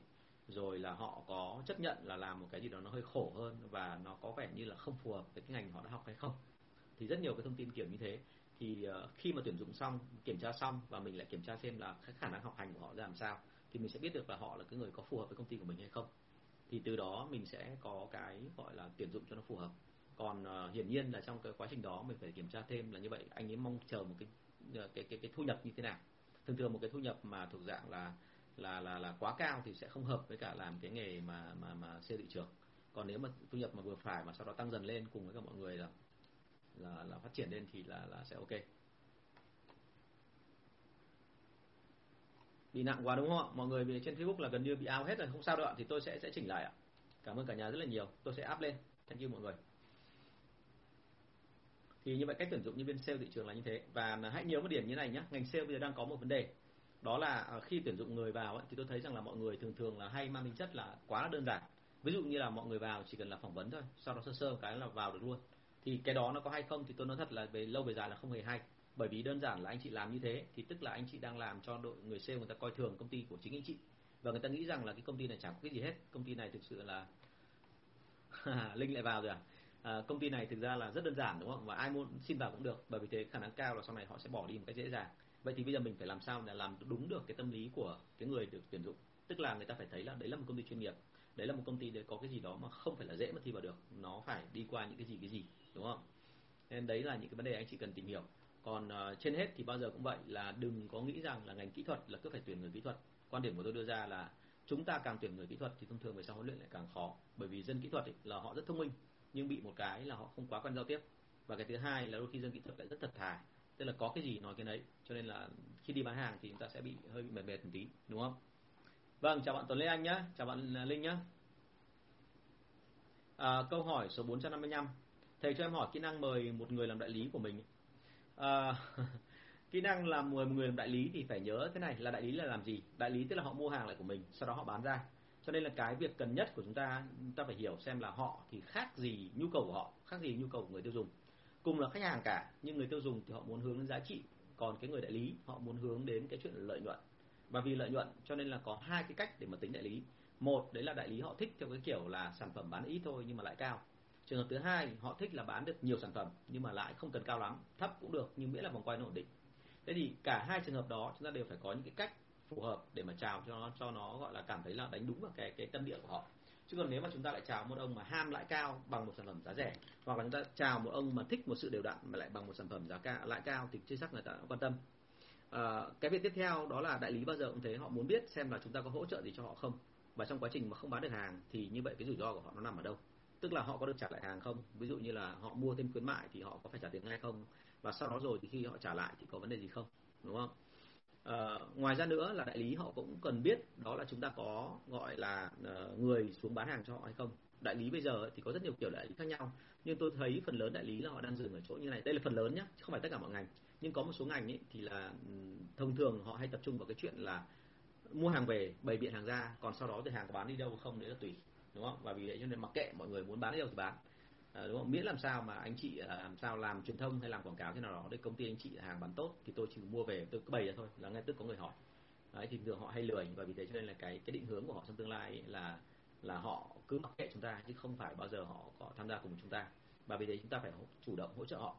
rồi là họ có chấp nhận là làm một cái gì đó nó hơi khổ hơn và nó có vẻ như là không phù hợp với cái ngành họ đã học hay không? Thì rất nhiều cái thông tin kiểu như thế. Thì ờ, khi mà tuyển dụng xong kiểm tra xong và mình lại kiểm tra xem là cái khả năng học hành của họ ra làm sao thì mình sẽ biết được là họ là cái người có phù hợp với công ty của mình hay không. Thì từ đó mình sẽ có cái gọi là tuyển dụng cho nó phù hợp. Còn uh, hiển nhiên là trong cái quá trình đó mình phải kiểm tra thêm là như vậy anh ấy mong chờ một cái ờ, cái cái cái thu nhập như thế nào. Thường thường một cái thu nhập mà thuộc dạng là là là là quá cao thì sẽ không hợp với cả làm cái nghề mà mà mà xe thị trường. Còn nếu mà thu nhập mà vừa phải mà sau đó tăng dần lên cùng với cả mọi người là là là phát triển lên thì là là sẽ ok. Bị nặng quá đúng không ạ? Mọi người trên Facebook là gần như bị ao hết rồi. Không sao đâu ạ, thì tôi sẽ sẽ chỉnh lại ạ. Cảm ơn cả nhà rất là nhiều. Tôi sẽ up lên. Thank you mọi người. Thì như vậy cách tuyển dụng nhân viên sale thị trường là như thế. Và hãy nhớ một điểm như này nhé ngành sale bây giờ đang có một vấn đề đó là à, khi tuyển dụng người vào ấy, thì tôi thấy rằng là mọi người thường thường là hay mang tính chất là quá đơn giản. Ví dụ như là mọi người vào chỉ cần là phỏng vấn thôi sau đó sơ sơ cái là vào được luôn. Thì cái đó nó có hay không thì tôi nói thật là về lâu về dài là không hề hay. Bởi vì đơn giản là anh chị làm như thế thì tức là anh chị đang làm cho đội người sale người ta coi thường công ty của chính anh chị. Và người ta nghĩ rằng là cái công ty này chẳng có cái gì hết công ty này thực sự là <laughs> linh lại vào rồi à? à công ty này thực ra là rất đơn giản đúng không? Và ai muốn xin vào cũng được. Bởi vì thế khả năng cao là sau này họ sẽ bỏ đi một cách dễ dàng vậy thì bây giờ mình phải làm sao để làm đúng được cái tâm lý của cái người được tuyển dụng? Tức là người ta phải thấy là đấy là một công ty chuyên nghiệp đấy là một công ty để có cái gì đó mà không phải là dễ mà thi vào được. Nó phải đi qua những cái gì cái gì đúng không? Nên đấy là những cái vấn đề anh chị cần tìm hiểu. Còn uh, trên hết thì bao giờ cũng vậy là đừng có nghĩ rằng là ngành kỹ thuật là cứ phải tuyển người kỹ thuật. Quan điểm của tôi đưa ra là chúng ta càng tuyển người kỹ thuật thì thông thường về sau huấn luyện lại càng khó bởi vì dân kỹ thuật ấy, là họ rất thông minh nhưng bị một cái là họ không quá quen giao tiếp. Và cái thứ hai là đôi khi dân kỹ thuật lại rất thật thà tức là có cái gì nói cái đấy cho nên là khi đi bán hàng thì chúng ta sẽ bị hơi bị mệt mệt một tí đúng không? Vâng chào bạn Tuấn Lê Anh nhé chào bạn à, Linh nhé à, câu hỏi số 455 thầy cho em hỏi kỹ năng mời một người làm đại lý của mình. À, <laughs> kỹ năng làm mời một người làm đại lý thì phải nhớ thế này là đại lý là làm gì? Đại lý tức là họ mua hàng lại của mình sau đó họ bán ra. Cho nên là cái việc cần nhất của chúng ta chúng ta phải hiểu xem là họ thì khác gì nhu cầu của họ khác gì nhu cầu của người tiêu dùng cùng là khách hàng cả, nhưng người tiêu dùng thì họ muốn hướng đến giá trị, còn cái người đại lý, họ muốn hướng đến cái chuyện lợi nhuận. Và vì lợi nhuận, cho nên là có hai cái cách để mà tính đại lý. Một, đấy là đại lý họ thích theo cái kiểu là sản phẩm bán ít thôi nhưng mà lại cao. Trường hợp thứ hai, họ thích là bán được nhiều sản phẩm nhưng mà lại không cần cao lắm, thấp cũng được nhưng miễn là vòng quay nó ổn định. Thế thì cả hai trường hợp đó, chúng ta đều phải có những cái cách phù hợp để mà chào cho nó cho nó gọi là cảm thấy là đánh đúng vào cái cái tâm địa của họ chứ còn nếu mà chúng ta lại chào một ông mà ham lãi cao bằng một sản phẩm giá rẻ hoặc là chúng ta chào một ông mà thích một sự đều đặn mà lại bằng một sản phẩm giá cao lãi cao thì chưa chắc người ta quan tâm. À, cái việc tiếp theo đó là đại lý bao giờ cũng thế họ muốn biết xem là chúng ta có hỗ trợ gì cho họ không. Và trong quá trình mà không bán được hàng thì như vậy cái rủi ro của họ nó nằm ở đâu? Tức là họ có được trả lại hàng không? Ví dụ như là họ mua thêm khuyến mại thì họ có phải trả tiền ngay không? Và sau đó rồi thì khi họ trả lại thì có vấn đề gì không? Đúng không? Ờ, ngoài ra nữa là đại lý họ cũng cần biết đó là chúng ta có gọi là uh, người xuống bán hàng cho họ hay không. Đại lý bây giờ thì có rất nhiều kiểu đại lý khác nhau nhưng tôi thấy phần lớn đại lý là họ đang dừng ở chỗ như này. Đây là phần lớn nhé không phải tất cả mọi ngành. Nhưng có một số ngành ấy thì là ừ, thông thường họ hay tập trung vào cái chuyện là mua hàng về bày biện hàng ra còn sau đó thì hàng có bán đi đâu không đấy là tùy đúng không? Và vì vậy cho nên mặc kệ mọi người muốn bán đi đâu thì bán à, đúng không? Miễn làm sao mà anh chị ờ, làm sao làm truyền thông hay làm quảng cáo thế nào đó để công ty anh chị hàng bán tốt thì tôi chỉ mua về tôi cứ bày ra thôi là ngay tức có người hỏi. Đấy thì thường họ hay lười và vì thế cho nên là cái cái định hướng của họ trong tương lai là là họ cứ mặc kệ chúng ta chứ không phải bao giờ họ có tham gia cùng chúng ta. Và vì thế chúng ta phải chủ động hỗ trợ họ.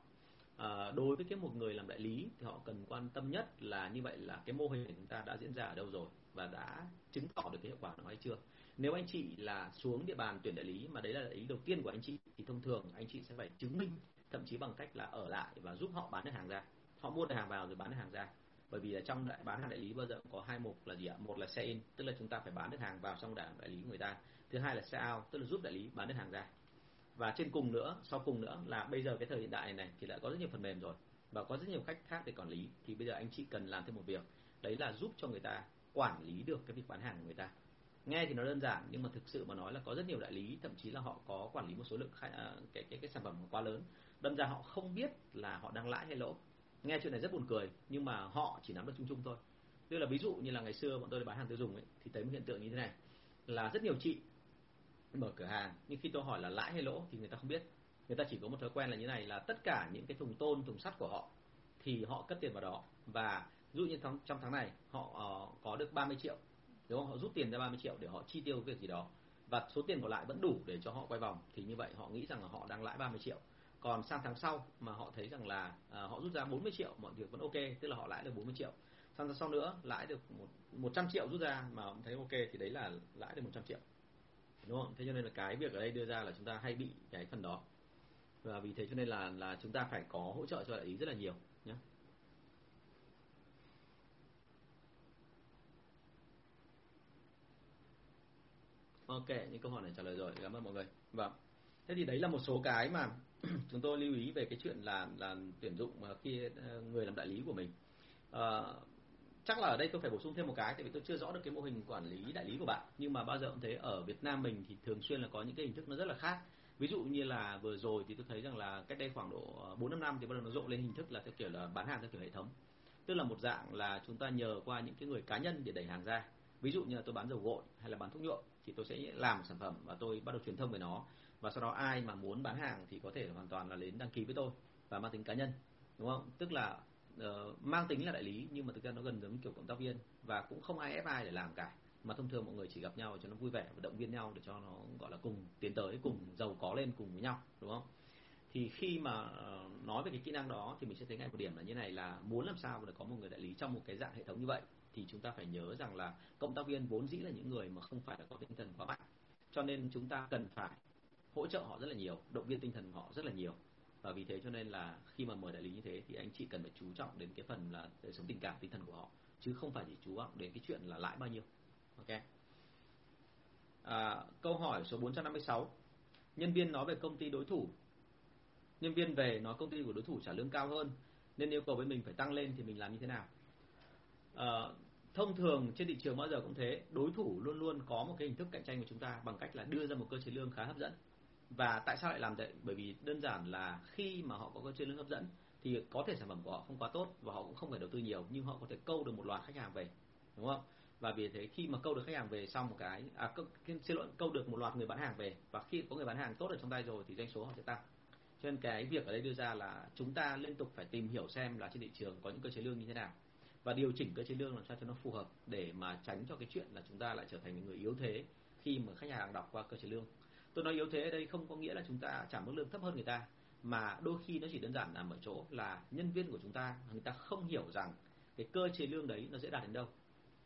À, đối với cái một người làm đại lý thì họ cần quan tâm nhất là như vậy là cái mô hình của chúng ta đã diễn ra ở đâu rồi và đã chứng tỏ được cái hiệu quả nó hay chưa nếu anh chị là xuống địa bàn tuyển đại lý mà đấy là đại lý đầu tiên của anh chị thì thông thường anh chị sẽ phải chứng minh thậm chí bằng cách là ở lại và giúp họ bán được hàng ra. Họ mua được hàng vào rồi bán được hàng ra. Bởi vì là trong đại bán hàng đại lý bao giờ có hai mục là gì ạ? Một là xe in tức là chúng ta phải bán được hàng vào trong đại đại lý của người ta. Thứ hai là xe out tức là giúp đại lý bán được hàng ra. Và trên cùng nữa sau cùng nữa là bây giờ cái thời hiện đại này, này thì đã có rất nhiều phần mềm rồi. Và có rất nhiều cách khác để quản lý. Thì bây giờ anh chị cần làm thêm một việc. Đấy là giúp cho người ta quản lý được cái việc bán hàng của người ta nghe thì nó đơn giản nhưng mà thực sự mà nói là có rất nhiều đại lý thậm chí là họ có quản lý một số lượng khai, à, cái cái cái sản phẩm quá lớn. Đâm ra họ không biết là họ đang lãi hay lỗ. Nghe chuyện này rất buồn cười nhưng mà họ chỉ nắm được chung chung thôi. Tức là ví dụ như là ngày xưa bọn tôi bán hàng tiêu dùng ấy thì thấy một hiện tượng như thế này là rất nhiều chị mở cửa hàng nhưng khi tôi hỏi là lãi hay lỗ thì người ta không biết. Người ta chỉ có một thói quen là như này là tất cả những cái thùng tôn thùng sắt của họ thì họ cất tiền vào đó. Và ví dụ như tháng trong tháng này họ uh, có được 30 triệu đúng không? Họ rút tiền ra 30 triệu để họ chi tiêu việc gì đó. Và số tiền còn lại vẫn đủ để cho họ quay vòng. Thì như vậy họ nghĩ rằng là họ đang lãi 30 triệu. Còn sang tháng sau mà họ thấy rằng là à, họ rút ra 40 triệu mọi việc vẫn ok tức là họ lãi được 40 triệu. Sang tháng sau nữa lãi được một 100 triệu rút ra mà họ thấy ok thì đấy là lãi được 100 triệu. Đúng không? Thế cho nên là cái việc ở đây đưa ra là chúng ta hay bị cái phần đó. Và vì thế cho nên là là chúng ta phải có hỗ trợ cho đại lý rất là nhiều nhé ok những câu hỏi này trả lời rồi. Cảm ơn mọi người. Vâng. Thế thì đấy là một số cái mà <clears throat> chúng tôi lưu ý về cái chuyện là là tuyển dụng ờ, khi ờ, người làm đại lý của mình. À, chắc là ở đây tôi phải bổ sung thêm một cái tại vì tôi chưa rõ được cái mô hình quản lý đại lý của bạn. Nhưng mà bao giờ cũng thế ở Việt Nam mình thì thường xuyên là có những cái hình thức nó rất là khác. Ví dụ như là vừa rồi thì tôi thấy rằng là cách đây khoảng độ 4 năm năm thì bắt đầu nó rộ lên hình thức là theo kiểu là bán hàng theo kiểu hệ thống. Tức là một dạng là chúng ta nhờ qua những cái người cá nhân để đẩy hàng ra. Ví dụ như là tôi bán dầu gội hay là bán thuốc nhuộm thì tôi sẽ làm một sản phẩm và tôi bắt đầu truyền thông về nó. Và sau đó ai mà muốn bán hàng thì có thể hoàn toàn là đến đăng ký với tôi và mang tính cá nhân đúng không? Tức là uh, mang tính là đại lý nhưng mà thực ra nó gần giống kiểu cộng tác viên và cũng không ai ép ai để làm cả. Mà thông thường mọi người chỉ gặp nhau cho nó vui vẻ và động viên nhau để cho nó gọi là cùng tiến tới cùng giàu có lên cùng với nhau đúng không? Thì khi mà ờ, nói về cái kỹ năng đó thì mình sẽ thấy ngay một điểm là như này là muốn làm sao để có một người đại lý trong một cái dạng hệ thống như vậy thì chúng ta phải nhớ rằng là cộng tác viên vốn dĩ là những người mà không phải là có tinh thần quá mạnh. Cho nên chúng ta cần phải hỗ trợ họ rất là nhiều động viên tinh thần họ rất là nhiều. Và vì thế cho nên là khi mà mời đại lý như thế thì anh chị cần phải chú trọng đến cái phần là đời sống tình cảm tinh thần của họ chứ không phải chỉ chú trọng đến cái chuyện là lãi bao nhiêu. Ok. À, câu hỏi số 456 nhân viên nói về công ty đối thủ. Nhân viên về nói công ty của đối thủ trả lương cao hơn nên yêu cầu với mình phải tăng lên thì mình làm như thế nào? À, thông thường trên thị trường bao giờ cũng thế đối thủ luôn luôn có một cái hình thức cạnh tranh của chúng ta bằng cách là đưa ra một cơ chế lương khá hấp dẫn. Và tại sao lại làm vậy? Bởi vì đơn giản là khi mà họ có cơ chế lương hấp dẫn thì có thể sản phẩm của họ không quá tốt và họ cũng không phải đầu tư nhiều nhưng họ có thể câu được một loạt khách hàng về đúng không? Và vì thế khi mà câu được khách hàng về xong một cái à câu, xin lỗi câu được một loạt người bán hàng về và khi có người bán hàng tốt ở trong tay rồi thì doanh số họ sẽ tăng. Cho nên cái việc ở đây đưa ra là chúng ta liên tục phải tìm hiểu xem là trên thị trường có những cơ chế lương như thế nào và điều chỉnh cơ chế lương làm sao cho nó phù hợp để mà tránh cho cái chuyện là chúng ta lại trở thành những người yếu thế khi mà khách hàng đọc qua cơ chế lương. Tôi nói yếu thế ở đây không có nghĩa là chúng ta trả mức lương thấp hơn người ta, mà đôi khi nó chỉ đơn giản nằm ở chỗ là nhân viên của chúng ta, người ta không hiểu rằng cái cơ chế lương đấy nó sẽ đạt đến đâu.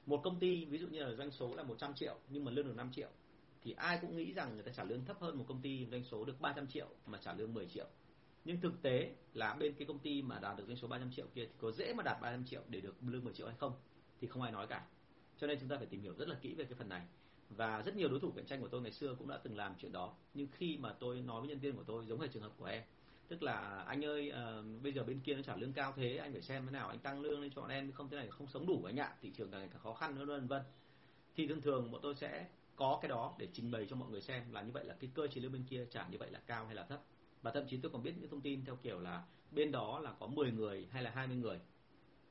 Một công ty ví dụ như là doanh số là 100 triệu nhưng mà lương được 5 triệu thì ai cũng nghĩ rằng người ta trả lương thấp hơn một công ty doanh số được 300 triệu mà trả lương 10 triệu nhưng thực tế là bên cái công ty mà đạt được doanh số 300 triệu kia thì có dễ mà đạt 300 triệu để được lương 10 triệu hay không thì không ai nói cả. Cho nên chúng ta phải tìm hiểu rất là kỹ về cái phần này. Và rất nhiều đối thủ cạnh tranh của tôi ngày xưa cũng đã từng làm chuyện đó. Nhưng khi mà tôi nói với nhân viên của tôi giống như trường hợp của em tức là anh ơi uh, bây giờ bên kia nó trả lương cao thế anh phải xem thế nào anh tăng lương lên cho bọn em không thế này không sống đủ anh ạ. Thị trường càng ngày càng khó khăn hơn vân vân. Thì thường thường bọn tôi sẽ có cái đó để trình bày cho mọi người xem là như vậy là cái cơ chế lương bên kia trả như vậy là cao hay là thấp và thậm chí tôi còn biết những thông tin theo kiểu là bên đó là có 10 người hay là 20 người.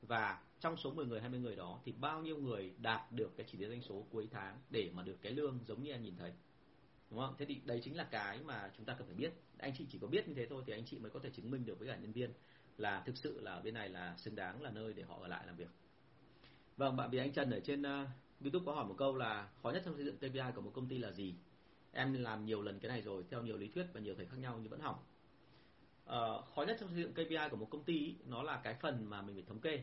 Và trong số 10 người 20 người đó thì bao nhiêu người đạt được cái chỉ tiêu doanh số cuối tháng để mà được cái lương giống như anh nhìn thấy? Đúng không? Thế thì đấy chính là cái mà chúng ta cần phải biết. Anh chị chỉ có biết như thế thôi thì anh chị mới có thể chứng minh được với cả nhân viên là thực sự là bên này là xứng đáng là nơi để họ ở lại làm việc. Vâng bạn vì anh Trần ở trên uh, YouTube có hỏi một câu là khó nhất trong xây dựng KPI của một công ty là gì? Em làm nhiều lần cái này rồi theo nhiều lý thuyết và nhiều thầy khác nhau nhưng vẫn hỏng uh, ờ, khó nhất trong xây dựng KPI của một công ty ý, nó là cái phần mà mình phải thống kê.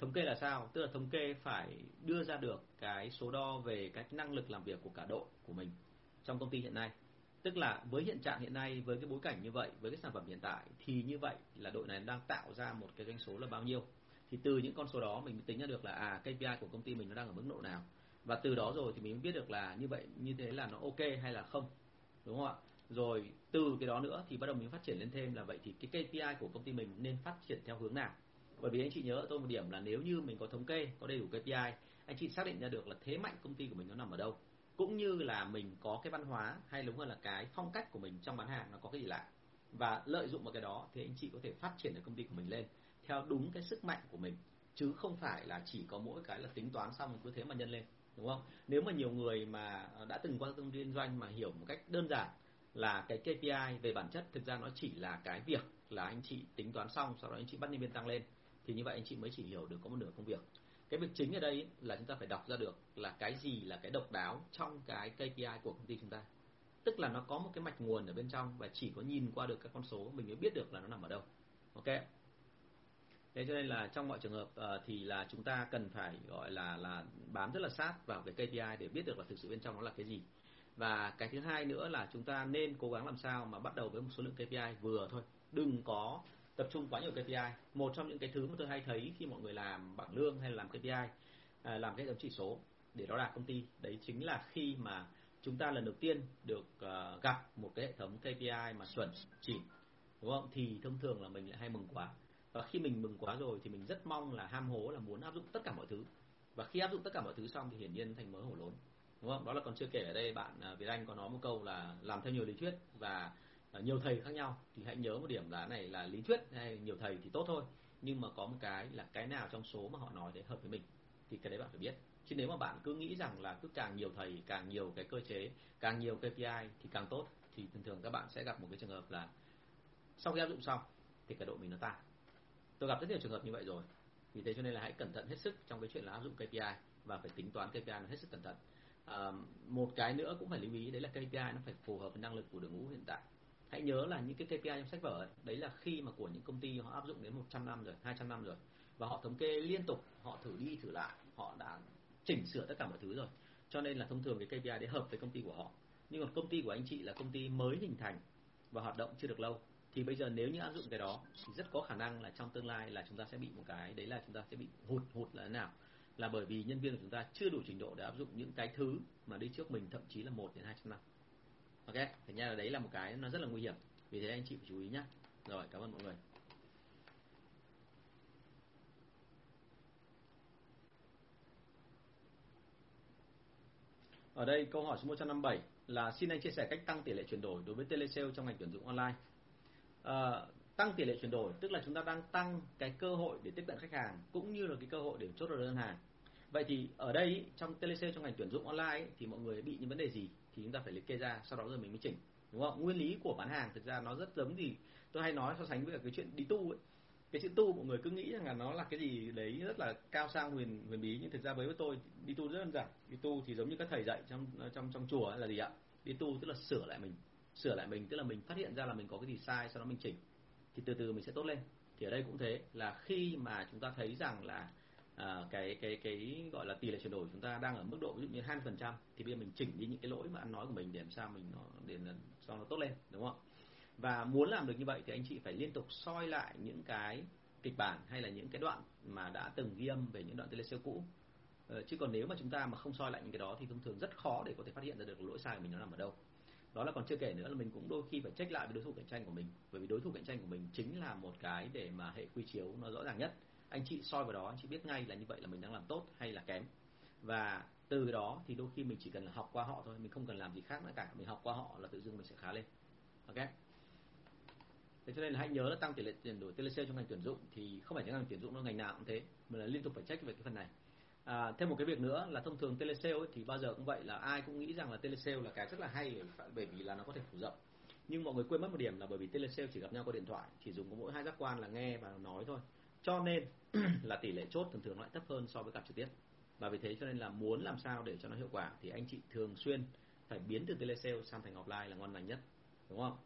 Thống kê là sao? Tức là thống kê phải đưa ra được cái số đo về cái năng lực làm việc của cả đội của mình trong công ty hiện nay. Tức là với hiện trạng hiện nay với cái bối cảnh như vậy với cái sản phẩm hiện tại thì như vậy là đội này đang tạo ra một cái doanh số là bao nhiêu? Thì từ những con số đó mình mới tính ra được là à KPI của công ty mình nó đang ở mức độ nào? Và từ đó rồi thì mình biết được là như vậy, như thế là nó ok hay là không, đúng không ạ? Rồi từ cái đó nữa thì bắt đầu mình phát triển lên thêm là vậy thì cái KPI của công ty mình nên phát triển theo hướng nào? Bởi vì anh chị nhớ tôi một điểm là nếu như mình có thống kê, có đầy đủ KPI anh chị xác định ra được là thế mạnh công ty của mình nó nằm ở đâu? Cũng như là mình có cái văn hóa hay đúng hơn là cái phong cách của mình trong bán hàng nó có cái gì lạ? Và lợi dụng vào cái đó thì anh chị có thể phát triển được công ty của mình lên theo đúng cái sức mạnh của mình. Chứ không phải là chỉ có mỗi cái là tính toán xong cứ thế mà nhân lên đúng không? Nếu mà nhiều người mà ờ, đã từng quan tâm kinh doanh mà hiểu một cách đơn giản là cái KPI về bản chất thực ra nó chỉ là cái việc là anh chị tính toán xong, sau đó anh chị bắt nhân viên tăng lên, thì như vậy anh chị mới chỉ hiểu được có một nửa công việc. Cái việc chính ở đây là chúng ta phải đọc ra được là cái gì là cái độc đáo trong cái KPI của công ty chúng ta. Tức là nó có một cái mạch nguồn ở bên trong và chỉ có nhìn qua được các con số, mình mới biết được là nó nằm ở đâu. Ok? Thế cho nên là trong mọi trường hợp uh, thì là chúng ta cần phải gọi là là bám rất là sát vào cái KPI để biết được là thực sự bên trong nó là cái gì. Và cái thứ hai nữa là chúng ta nên cố gắng làm sao mà bắt đầu với một số lượng KPI vừa thôi. Đừng có tập trung quá nhiều KPI một trong những cái thứ mà tôi hay thấy khi mọi người làm bảng lương hay là làm KPI à, làm cái hệ thống chỉ số để đo đạc công ty đấy chính là khi mà chúng ta lần đầu tiên được uh, gặp một cái hệ thống KPI mà chuẩn chỉ đúng không? Thì thông thường là mình lại hay mừng quá và khi mình mừng quá rồi thì mình rất mong là ham hố là muốn áp dụng tất cả mọi thứ. Và khi áp dụng tất cả mọi thứ xong thì hiển nhiên thành mớ hổ lốn. Đúng không? Đó là còn chưa kể ở đây, bạn à, Việt Anh có nói một câu là làm theo nhiều lý thuyết và à, nhiều thầy khác nhau. Thì hãy nhớ một điểm là này là lý thuyết hay nhiều thầy thì tốt thôi. Nhưng mà có một cái là cái nào trong số mà họ nói để hợp với mình thì cái đấy bạn phải biết. Chứ nếu mà bạn cứ nghĩ rằng là cứ càng nhiều thầy, càng nhiều cái cơ chế, càng nhiều KPI thì càng tốt, thì thường thường các bạn sẽ gặp một cái trường hợp là sau khi áp dụng xong thì cái độ mình nó tăng tôi gặp rất nhiều trường hợp như vậy rồi. Vì thế cho nên là hãy cẩn thận hết sức trong cái chuyện là áp dụng KPI và phải tính toán KPI nó hết sức cẩn thận. À, một cái nữa cũng phải lưu ý đấy là KPI nó phải phù hợp với năng lực của đội ngũ hiện tại. Hãy nhớ là những cái KPI trong sách vở ấy, đấy là khi mà của những công ty họ áp dụng đến 100 năm rồi 200 năm rồi và họ thống kê liên tục họ thử đi thử lại họ đã chỉnh sửa tất cả mọi thứ rồi. Cho nên là thông thường cái KPI đấy hợp với công ty của họ. Nhưng còn công ty của anh chị là công ty mới hình thành và hoạt động chưa được lâu thì bây giờ nếu như áp dụng cái đó, thì rất có khả năng là trong tương lai là chúng ta sẽ bị một cái, đấy là chúng ta sẽ bị hụt hụt là thế nào? Là bởi vì nhân viên của chúng ta chưa đủ trình độ để áp dụng những cái thứ mà đi trước mình, thậm chí là một đến hai trăm năm. Ok thành ra là đấy là một cái nó rất là nguy hiểm. Vì thế anh chị phải chú ý nhé rồi, cảm ơn mọi người. Ở đây câu hỏi số 157 là xin anh chia sẻ cách tăng tỷ lệ chuyển đổi đối với telesale trong ngành tuyển dụng online. À, tăng tỷ lệ chuyển đổi tức là chúng ta đang tăng cái cơ hội để tiếp cận khách hàng cũng như là cái cơ hội để chốt được đơn hàng. Vậy thì ở đây trong TLC trong ngành tuyển dụng online thì mọi người bị những vấn đề gì thì chúng ta phải liệt kê ra sau đó rồi mình mới chỉnh đúng không? Nguyên lý của bán hàng thực ra nó rất giống gì tôi hay nói so sánh với cái chuyện đi tu ấy cái chữ tu mọi người cứ nghĩ rằng là nó là cái gì đấy rất là cao sang huyền huyền bí nhưng thực ra với tôi đi tu rất đơn giản đi tu thì giống như các thầy dạy trong trong trong chùa là gì ạ đi tu tức là sửa lại mình sửa lại mình tức là mình phát hiện ra là mình có cái gì sai sau đó mình chỉnh thì từ từ mình sẽ tốt lên. Thì ở đây cũng thế là khi mà chúng ta thấy rằng là à, cái cái cái gọi là tỷ lệ chuyển đổi chúng ta đang ở mức độ ví dụ như hai phần trăm thì bây giờ mình chỉnh đi những cái lỗi mà ăn nói của mình để làm sao mình nó để cho nó tốt lên đúng không và muốn làm được như vậy thì anh chị phải liên tục soi lại những cái kịch bản hay là những cái đoạn mà đã từng ghi âm về những đoạn telesale cũ. Ờ, chứ còn nếu mà chúng ta mà không soi lại những cái đó thì thông thường rất khó để có thể phát hiện ra được lỗi sai của mình nó nằm ở đâu đó là còn chưa kể nữa là mình cũng đôi khi phải check lại với đối thủ cạnh tranh của mình. Bởi vì đối thủ cạnh tranh của mình chính là một cái để mà hệ quy chiếu nó rõ ràng nhất. Anh chị soi vào đó, anh chị biết ngay là như vậy là mình đang làm tốt hay là kém. Và từ đó thì đôi khi mình chỉ cần là học qua họ thôi, mình không cần làm gì khác nữa cả. Mình học qua họ là tự dưng mình sẽ khá lên. Ok? Thế cho nên là hãy nhớ là tăng tỷ lệ chuyển đổi telesale trong ngành tuyển dụng thì không phải những ngành tuyển dụng nó ngành nào cũng thế, mà là liên tục phải check về cái phần này à, thêm một cái việc nữa là thông thường telesale ấy, thì bao giờ cũng vậy là ai cũng nghĩ rằng là telesale là cái rất là hay bởi vì là nó có thể phủ rộng. Nhưng mọi người quên mất một điểm là bởi vì telesale chỉ gặp nhau qua điện thoại chỉ dùng có mỗi hai giác quan là nghe và nói thôi. Cho nên <clears throat> là tỷ lệ chốt thường thường lại thấp hơn so với gặp trực tiếp. Và vì thế cho nên là muốn làm sao để cho nó hiệu quả thì anh chị thường xuyên phải biến từ telesale sang thành offline là ngon lành nhất đúng không?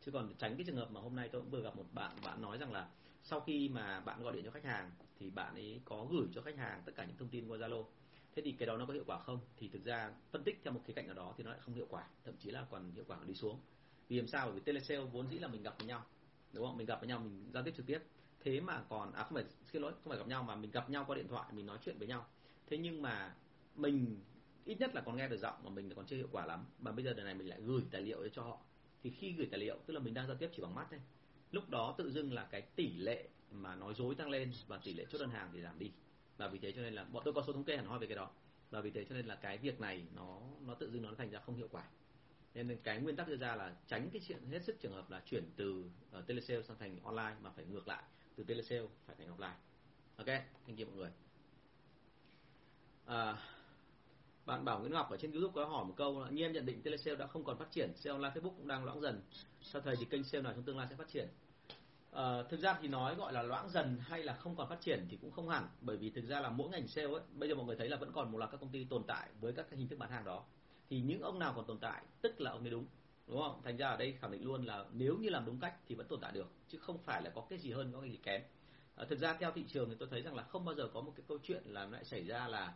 Chứ còn tránh cái trường hợp mà hôm nay tôi cũng vừa gặp một bạn bạn nói rằng là sau khi mà bạn gọi điện cho khách hàng thì bạn ấy có gửi cho khách hàng tất cả những thông tin qua Zalo. Thế thì cái đó nó có hiệu quả không? Thì thực ra phân tích theo một khía cạnh nào đó thì nó lại không hiệu quả, thậm chí là còn hiệu quả đi xuống. Vì làm sao? Bởi vì telesale vốn dĩ là mình gặp với nhau, đúng không? Mình gặp với nhau, mình giao tiếp trực tiếp. Thế mà còn à không phải, xin lỗi, không phải gặp nhau mà mình gặp nhau qua điện thoại, mình nói chuyện với nhau. Thế nhưng mà mình ít nhất là còn nghe được giọng mà mình còn chưa hiệu quả lắm. Mà bây giờ đời này mình lại gửi tài liệu cho họ. Thì khi gửi tài liệu, tức là mình đang giao tiếp chỉ bằng mắt thôi. Lúc đó tự dưng là cái tỷ lệ mà nói dối tăng lên và tỷ lệ chốt đơn hàng thì giảm đi. Và vì thế cho nên là bọn tôi có số thống kê hẳn hoi về cái đó. Và vì thế cho nên là cái việc này nó nó tự dưng nó thành ra không hiệu quả. Nên cái nguyên tắc đưa ra là tránh cái chuyện hết sức trường hợp là chuyển từ uh, telesale sang thành online mà phải ngược lại. Từ telesale phải thành offline. Ok thank you mọi người. À, bạn Bảo Nguyễn Ngọc ở trên YouTube có hỏi một câu là như em nhận định telesale đã không còn phát triển, sale online Facebook cũng đang loãng dần. sao thầy thì kênh sale nào trong tương lai sẽ phát triển? À, thực ra thì nói gọi là loãng dần hay là không còn phát triển thì cũng không hẳn. Bởi vì thực ra là mỗi ngành sale ấy bây giờ mọi người thấy là vẫn còn một loạt các công ty tồn tại với các hình thức bán hàng đó. Thì những ông nào còn tồn tại tức là ông ấy đúng đúng không? Thành ra ở đây khẳng định luôn là nếu như làm đúng cách thì vẫn tồn tại được chứ không phải là có cái gì hơn có cái gì kém. À, thực ra theo thị trường thì tôi thấy rằng là không bao giờ có một cái câu chuyện là lại xảy ra là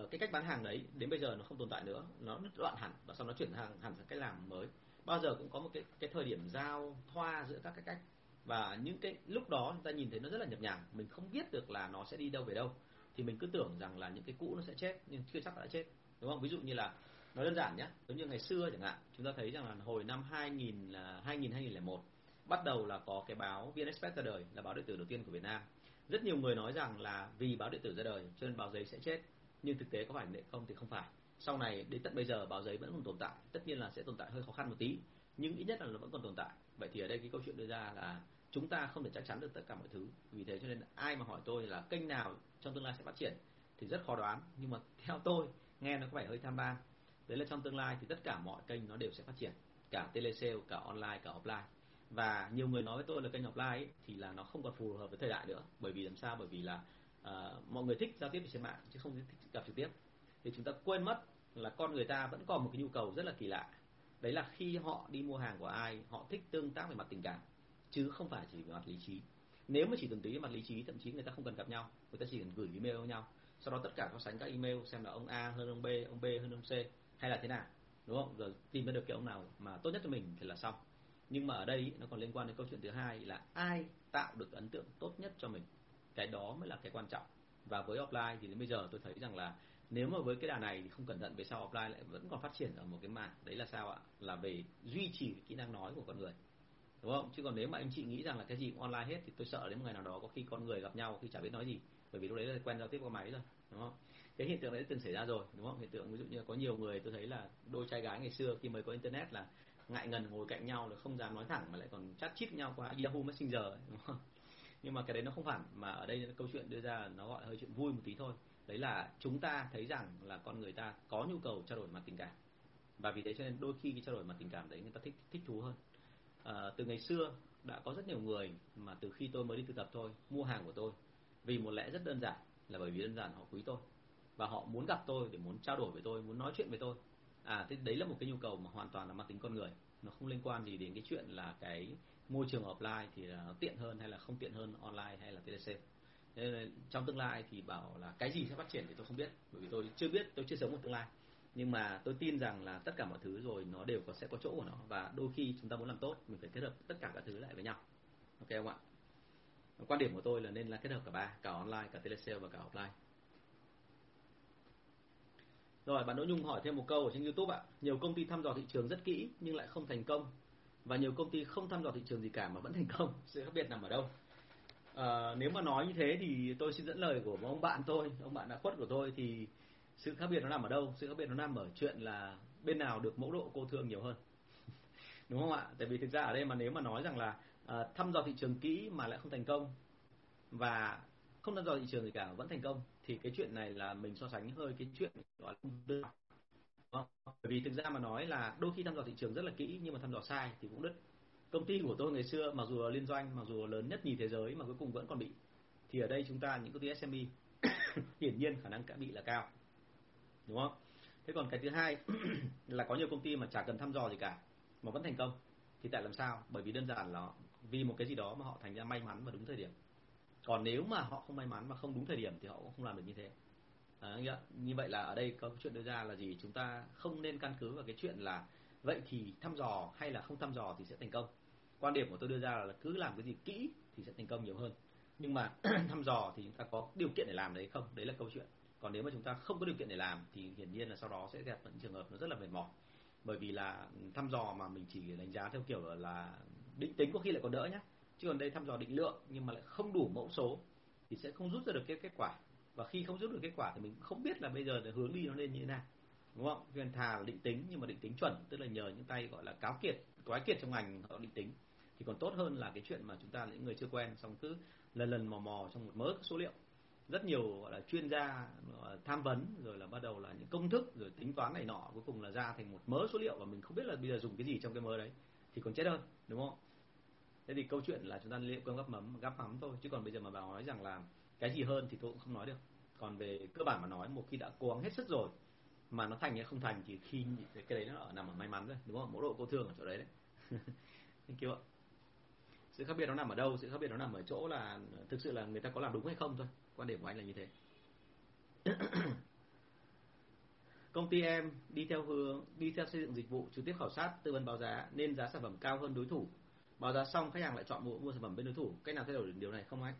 uh, cái cách bán hàng đấy đến bây giờ nó không tồn tại nữa nó đứt đoạn hẳn và sau nó chuyển hàng hẳn sang cách làm mới. Bao giờ cũng có một cái cái thời điểm giao thoa giữa các cái cách và những cái lúc đó chúng ta nhìn thấy nó rất là nhập nhằng. Mình không biết được là nó sẽ đi đâu về đâu. Thì mình cứ tưởng rằng là những cái cũ nó sẽ chết, nhưng chưa chắc đã chết. Đúng không? Ví dụ như là nói đơn giản nhé giống như ngày xưa chẳng hạn, chúng ta thấy rằng là hồi năm 2000 là 2000 2001 bắt đầu là có cái báo VN Express ra đời, là báo điện tử đầu tiên của Việt Nam. Rất nhiều người nói rằng là vì báo điện tử ra đời, cho nên báo giấy sẽ chết. Nhưng thực tế có phải không? Thì không phải. Sau này đến tận bây giờ báo giấy vẫn còn tồn tại. Tất nhiên là sẽ tồn tại hơi khó khăn một tí, nhưng ít nhất là nó vẫn còn tồn tại vậy thì ở đây cái câu chuyện đưa ra là chúng ta không thể chắc chắn được tất cả mọi thứ. Vì thế cho nên ai mà hỏi tôi là kênh nào trong tương lai sẽ phát triển thì rất khó đoán. Nhưng mà <laughs> theo tôi nghe nó có vẻ hơi tham lam. Đấy là trong tương lai thì tất cả mọi kênh nó đều sẽ phát triển. Cả telesale cả online cả offline. Và nhiều người nói với tôi là kênh offline ấy, thì là nó không còn phù hợp với thời đại nữa. Bởi vì làm sao? Bởi vì là uh, mọi người thích giao tiếp trên mạng chứ không thích gặp trực tiếp. Thì chúng ta quên mất là con người ta vẫn còn một cái nhu cầu rất là kỳ lạ đấy là khi họ đi mua hàng của ai, họ thích tương tác về mặt tình cảm, chứ không phải chỉ về mặt lý trí. Nếu mà chỉ thuần túy về mặt lý trí, thậm chí người ta không cần gặp nhau, người ta chỉ cần gửi email với nhau, sau đó tất cả so sánh các email xem là ông A hơn ông B ông B hơn ông C, hay là thế nào, đúng không? Rồi tìm ra được cái ông nào mà tốt nhất cho mình thì là xong. Nhưng mà ở đây nó còn liên quan đến câu chuyện thứ hai là ai tạo được ấn tượng tốt nhất cho mình? Cái đó mới là cái quan trọng. Và với offline thì đến bây giờ tôi thấy rằng là nếu mà với cái đà này thì không cẩn thận, về sau offline lại vẫn còn phát triển ở một cái mảng đấy là sao ạ? Là về duy trì kỹ năng nói của con người, đúng không? Chứ còn nếu mà anh chị nghĩ rằng là cái gì cũng online hết thì tôi sợ đến một ngày nào đó có khi con người gặp nhau khi chả biết nói gì, bởi vì lúc đấy là quen giao tiếp qua máy rồi, đúng không? Cái hiện tượng đấy từng xảy ra rồi, đúng không? Hiện tượng ví dụ như có nhiều người tôi thấy là đôi trai gái ngày xưa khi mới có internet là ngại ngần ngồi cạnh nhau là không dám nói thẳng mà lại còn chat chít nhau qua Yahoo Messenger đúng không? Nhưng mà cái đấy nó không hẳn, mà ở đây câu chuyện đưa ra nó gọi hơi chuyện vui một tí thôi đấy là chúng ta thấy rằng là con người ta có nhu cầu trao đổi mặt tình cảm. Và vì thế cho nên đôi khi cái trao đổi mặt tình cảm đấy người ta thích thích thú hơn. À, từ ngày xưa đã có rất nhiều người mà từ khi tôi mới đi thực tập thôi mua hàng của tôi vì một lẽ rất đơn giản là bởi vì đơn giản họ quý tôi. Và họ muốn gặp tôi để muốn trao đổi với tôi muốn nói chuyện với tôi. À thế đấy là một cái nhu cầu mà hoàn toàn là mang tính con người. Nó không liên quan gì đến cái chuyện là cái môi trường offline thì là nó tiện hơn hay là không tiện hơn online hay là tdc trong tương lai thì bảo là cái gì sẽ phát triển thì tôi không biết, bởi vì tôi chưa biết, tôi chưa sống một tương lai nhưng mà tôi tin rằng là tất cả mọi thứ rồi nó đều có, sẽ có chỗ của nó và đôi khi chúng ta muốn làm tốt, mình phải kết hợp tất cả các thứ lại với nhau ok không ạ quan điểm của tôi là nên là kết hợp cả ba, cả online, cả telesale và cả offline rồi, bạn Đỗ Nhung hỏi thêm một câu ở trên YouTube ạ. Nhiều công ty thăm dò thị trường rất kỹ nhưng lại không thành công và nhiều công ty không thăm dò thị trường gì cả mà vẫn thành công. Sự khác biệt nằm ở đâu? À, nếu mà nói như thế thì tôi xin dẫn lời của một ông bạn tôi, ông bạn đã khuất của tôi thì sự khác biệt nó nằm ở đâu? Sự khác biệt nó nằm ở chuyện là bên nào được mẫu độ cô thương nhiều hơn. <laughs> Đúng không ạ? Tại vì thực ra ở đây mà nếu mà nói rằng là à, thăm dò thị trường kỹ mà lại không thành công và không thăm dò thị trường gì cả vẫn thành công thì cái chuyện này là mình so sánh hơi cái chuyện gọi là bởi vì thực ra mà nói là đôi khi thăm dò thị trường rất là kỹ nhưng mà thăm dò sai thì cũng đứt công ty của tôi ngày xưa mặc dù là liên doanh mặc dù là lớn nhất nhì thế giới mà cuối cùng vẫn còn bị thì ở đây chúng ta những công ty SME <coughs> hiển nhiên khả năng cả bị là cao. Đúng không? Thế còn cái thứ hai <coughs> là có nhiều công ty mà chả cần thăm dò gì cả mà vẫn thành công. Thì tại làm sao? Bởi vì đơn giản là vì một cái gì đó mà họ thành ra may mắn và đúng thời điểm. Còn nếu mà họ không may mắn và không đúng thời điểm thì họ cũng không làm được như thế. À, như vậy là ở đây có chuyện đưa ra là gì? Chúng ta không nên căn cứ vào cái chuyện là vậy thì thăm dò hay là không thăm dò thì sẽ thành công quan điểm của tôi đưa ra là cứ làm cái gì kỹ thì sẽ thành công nhiều hơn. Nhưng mà <clears throat> thăm dò thì chúng ta có điều kiện để làm đấy không? Đấy là câu chuyện. Còn nếu mà chúng ta không có điều kiện để làm thì hiển nhiên là sau đó sẽ gặp những trường hợp nó rất là mệt mỏi. Bởi vì là thăm dò mà mình chỉ đánh giá theo kiểu là định tính có khi lại còn đỡ nhé chứ còn đây thăm dò định lượng nhưng mà lại không đủ mẫu số thì sẽ không rút ra được cái kết quả. Và khi không rút được kết quả thì mình không biết là bây giờ để hướng đi nó nên như thế nào đúng không? Nên thà là định tính, nhưng mà định tính chuẩn, tức là nhờ những tay gọi là cáo kiệt, quái kiệt trong ngành họ định tính. Thì còn tốt hơn là cái chuyện mà chúng ta những người chưa quen, xong cứ lần lần mò mò trong một mớ số liệu. Rất nhiều, gọi là, chuyên gia tham vấn, rồi là bắt đầu là những công thức, rồi tính toán này nọ, cuối cùng là ra thành một mớ số liệu và mình không biết là bây giờ dùng cái gì trong cái mớ đấy. Thì còn chết hơn, đúng không? Thế thì câu chuyện là chúng ta liệu cơm gắp mắm gắp mắm thôi, chứ còn bây giờ mà bảo nói rằng là cái gì hơn thì tôi cũng không nói được. Còn về cơ bản mà nói, một khi đã cố gắng hết sức rồi mà nó thành hay không thành thì khi cái đấy nó ở nằm ở may mắn thôi đúng không? Mỗi độ cô thương ở chỗ đấy đấy. <laughs> Thank you ạ. Sự khác biệt nó nằm ở đâu? Sự khác biệt nó nằm ở chỗ là thực sự là người ta có làm đúng hay không thôi. Quan điểm của anh là như thế. <coughs> Công ty em đi theo hướng đi theo xây dựng dịch vụ trực tiếp khảo sát tư vấn báo giá nên giá sản phẩm cao hơn đối thủ. Báo giá xong khách hàng lại chọn mua, mua sản phẩm bên đối thủ. Cách nào thay đổi được điều này không anh?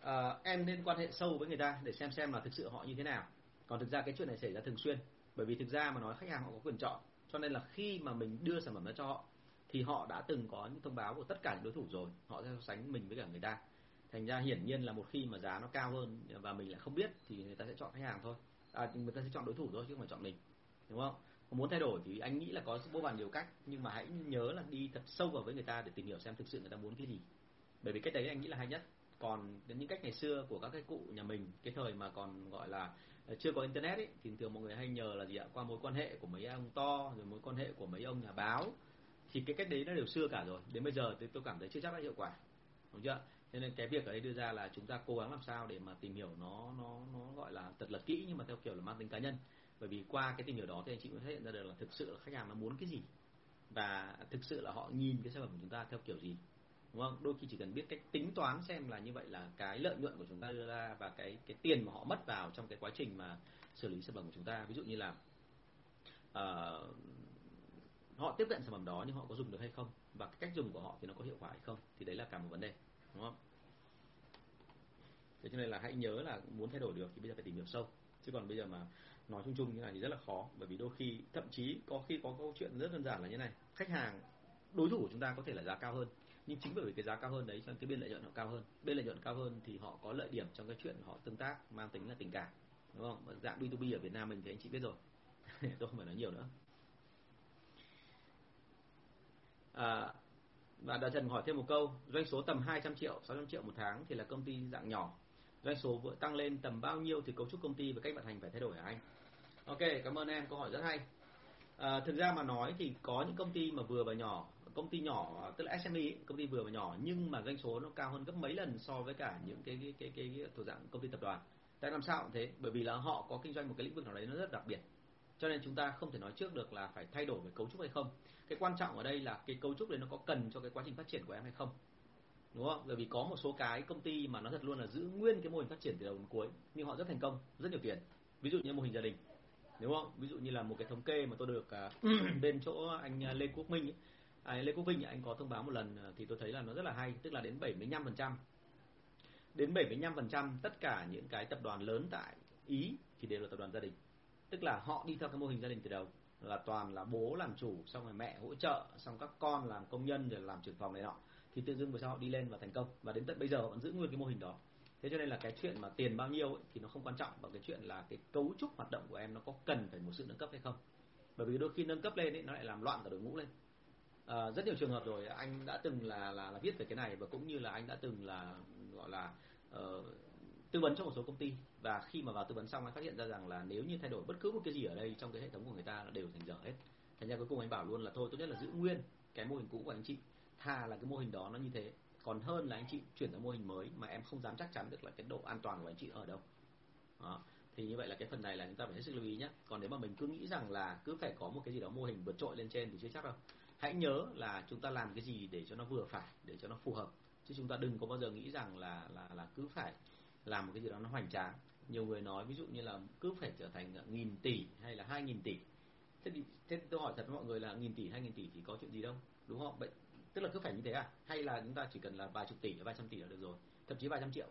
À, em nên quan hệ sâu với người ta để xem xem là thực sự họ như thế nào. Còn thực ra cái chuyện này xảy ra thường xuyên bởi vì thực ra mà nói khách hàng họ có quyền chọn. Cho nên là khi mà mình đưa sản phẩm ra cho họ thì họ đã từng có những thông báo của tất cả những đối thủ rồi. Họ sẽ so sánh mình với cả người ta. Thành ra hiển nhiên là một khi mà giá nó cao hơn và mình lại không biết thì người ta sẽ chọn khách hàng thôi. À, người ta sẽ chọn đối thủ thôi chứ không phải chọn mình. Đúng không? Muốn thay đổi thì anh nghĩ là có vô vàn nhiều cách. Nhưng mà hãy nhớ là đi thật sâu vào với người ta để tìm hiểu xem thực sự người ta muốn cái gì. Bởi vì cách đấy anh nghĩ là hay nhất. Còn đến những cách ngày xưa của các cái cụ nhà mình cái thời mà còn gọi là Ờ, chưa có internet ấy, thì thường mọi người hay nhờ là gì ạ? Qua mối quan hệ của mấy ông to rồi mối quan hệ của mấy ông nhà báo. Thì cái cách đấy nó đều xưa cả rồi. Đến bây giờ thì tôi cảm thấy chưa chắc đã hiệu quả. Đúng chưa cho nên cái việc ở đây đưa ra là chúng ta cố gắng làm sao để mà tìm hiểu nó nó nó gọi là thật là kỹ nhưng mà theo kiểu là mang tính cá nhân. Bởi vì qua cái tìm hiểu đó thì anh chị mới phát hiện ra được là thực sự là khách hàng nó muốn cái gì. Và thực sự là họ nhìn cái sản phẩm của chúng ta theo kiểu gì đúng không? Đôi khi chỉ cần biết cách tính toán xem là như vậy là cái lợi nhuận của chúng ta đưa ra và cái cái tiền mà họ mất vào trong cái quá trình mà xử lý sản phẩm của chúng ta. Ví dụ như là uh, họ tiếp cận sản phẩm đó nhưng họ có dùng được hay không và cái cách dùng của họ thì nó có hiệu quả hay không thì đấy là cả một vấn đề đúng không? Thế cho nên là hãy nhớ là muốn thay đổi được thì bây giờ phải tìm hiểu sâu. Chứ còn bây giờ mà nói chung chung như này thì rất là khó bởi vì đôi khi thậm chí có khi có câu chuyện rất đơn giản là như này. Khách hàng đối thủ của chúng ta có thể là giá cao hơn nhưng chính bởi vì cái giá cao hơn đấy cho nên cái biên lợi nhuận họ cao hơn. Biên lợi nhuận cao hơn thì họ có lợi điểm trong cái chuyện họ tương tác mang tính là tình cảm. Đúng không? Dạng B2B ở Việt Nam mình thì anh chị biết rồi. <laughs> Tôi không phải nói nhiều nữa. À, và đã Trần hỏi thêm một câu. Doanh số tầm 200 triệu 600 triệu một tháng thì là công ty dạng nhỏ. Doanh số vừa tăng lên tầm bao nhiêu thì cấu trúc công ty và cách vận hành phải thay đổi hả anh? Ok cảm ơn em câu hỏi rất hay. À, thực ra mà nói thì có những công ty mà vừa và nhỏ công ty nhỏ tức là SME công ty vừa và nhỏ nhưng mà doanh số nó cao hơn gấp mấy lần so với cả những cái cái cái cái, cái thuộc dạng công ty tập đoàn. Tại làm sao cũng thế bởi vì là họ có kinh doanh một cái lĩnh vực nào đấy nó rất đặc biệt. Cho nên chúng ta không thể nói trước được là phải thay đổi về cấu trúc hay không. Cái quan trọng ở đây là cái cấu trúc đấy nó có cần cho cái quá trình phát triển của em hay không. Đúng không? Bởi vì có một số cái công ty mà nó thật luôn là giữ nguyên cái mô hình phát triển từ đầu đến cuối nhưng họ rất thành công rất nhiều tiền. Ví dụ như mô hình gia đình. Đúng không? Ví dụ như là một cái thống kê mà tôi được uh, <clears throat> bên chỗ anh à, Lê Quốc Minh ấy, à, Lê Quốc Vinh anh có thông báo một lần ờ, thì tôi thấy là nó rất là hay tức là đến 75% đến 75% tất cả những cái tập đoàn lớn tại Ý thì đều là tập đoàn gia đình. Tức là họ đi theo cái mô hình gia đình từ đầu là toàn là bố làm chủ xong rồi mẹ hỗ trợ xong các con làm công nhân rồi làm trưởng phòng này nọ. Thì tự dưng về sau họ đi lên và thành công và đến tận bây giờ họ vẫn giữ nguyên cái mô hình đó. Thế cho nên là cái chuyện mà tiền bao nhiêu ấy, thì nó không quan trọng bằng cái chuyện là cái cấu trúc hoạt động của em nó có cần phải một sự nâng cấp hay không. Bởi vì đôi khi nâng cấp lên ấy, nó lại làm loạn cả đội ngũ lên à, rất nhiều trường hợp rồi anh đã từng là, là là viết về cái này và cũng như là anh đã từng là gọi là uh, tư vấn cho một số công ty. Và khi mà vào tư vấn xong anh phát hiện ra rằng là nếu như thay đổi bất cứ một cái gì ở đây trong cái hệ thống của người ta là đều thành dở hết. Thành ra cuối cùng anh bảo luôn là thôi tốt nhất là giữ nguyên cái mô hình cũ của anh chị thà là cái mô hình đó nó như thế. Còn hơn là anh chị chuyển sang mô hình mới mà em không dám chắc chắn được là cái độ an toàn của anh chị ở đâu. Đó. thì như vậy là cái phần này là chúng ta phải hết sức lưu ý nhé. Còn nếu mà mình cứ nghĩ rằng là cứ phải có một cái gì đó mô hình vượt trội lên trên thì chưa chắc đâu hãy nhớ là chúng ta làm cái gì để cho nó vừa phải, để cho nó phù hợp. Chứ chúng ta đừng có bao giờ nghĩ rằng là là là cứ phải làm một cái gì đó nó hoành tráng. Nhiều người nói ví dụ như là cứ phải trở thành nghìn tỷ hay là hai nghìn tỷ. Thế thì, thế tôi hỏi thật với mọi người là nghìn tỷ, hai nghìn tỷ thì có chuyện gì đâu, đúng không? Vậy tức là cứ phải như thế à? Hay là chúng ta chỉ cần là vài chục tỷ, vài trăm tỷ là được rồi, thậm chí vài trăm triệu.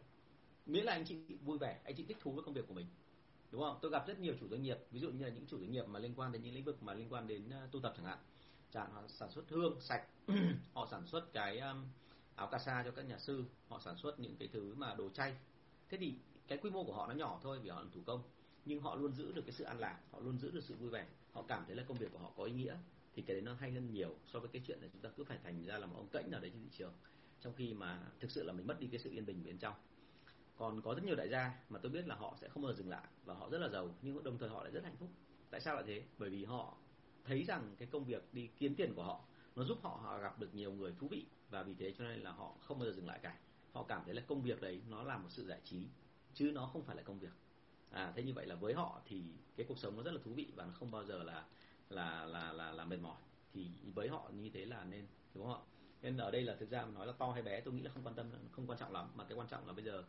Miễn là anh chị vui vẻ, anh chị thích thú với công việc của mình, đúng không? Tôi gặp rất nhiều chủ doanh nghiệp, ví dụ như là những chủ doanh nghiệp mà liên quan đến những lĩnh vực mà liên quan đến ờ, tu tập chẳng hạn chẳng họ sản xuất hương sạch. <clears throat> Họ sản xuất cái um, áo cà sa cho các nhà sư. Họ sản xuất những cái thứ mà đồ chay. Thế thì cái quy mô của họ nó nhỏ thôi vì họ làm thủ công. Nhưng họ luôn giữ được cái sự an lạc. Họ luôn giữ được sự vui vẻ. Họ cảm thấy là công việc của họ có ý nghĩa. Thì cái đấy nó hay hơn nhiều so với cái chuyện là chúng ta cứ phải thành ra là một ông cẫnh nào đấy trên thị trường. Trong khi mà thực sự là mình mất đi cái sự yên bình bên trong. Còn có rất nhiều đại gia mà tôi biết là họ sẽ không bao giờ dừng lại và họ rất là giàu nhưng đồng thời họ lại rất hạnh phúc. Tại sao lại thế? Bởi vì họ thấy rằng cái công việc đi kiếm tiền của họ nó giúp họ, họ gặp được nhiều người thú vị. Và vì thế cho nên là họ không bao giờ dừng lại cả. Họ cảm thấy là công việc đấy nó là một sự giải trí chứ nó không phải là công việc. À thế như vậy là với họ thì cái cuộc sống nó rất là thú vị và nó không bao giờ là là là là là mệt mỏi. Thì với họ như thế là nên đúng không ạ? Nên ở đây là thực ra mà nói là to hay bé tôi nghĩ là không quan tâm không quan trọng lắm. Mà cái quan trọng là bây giờ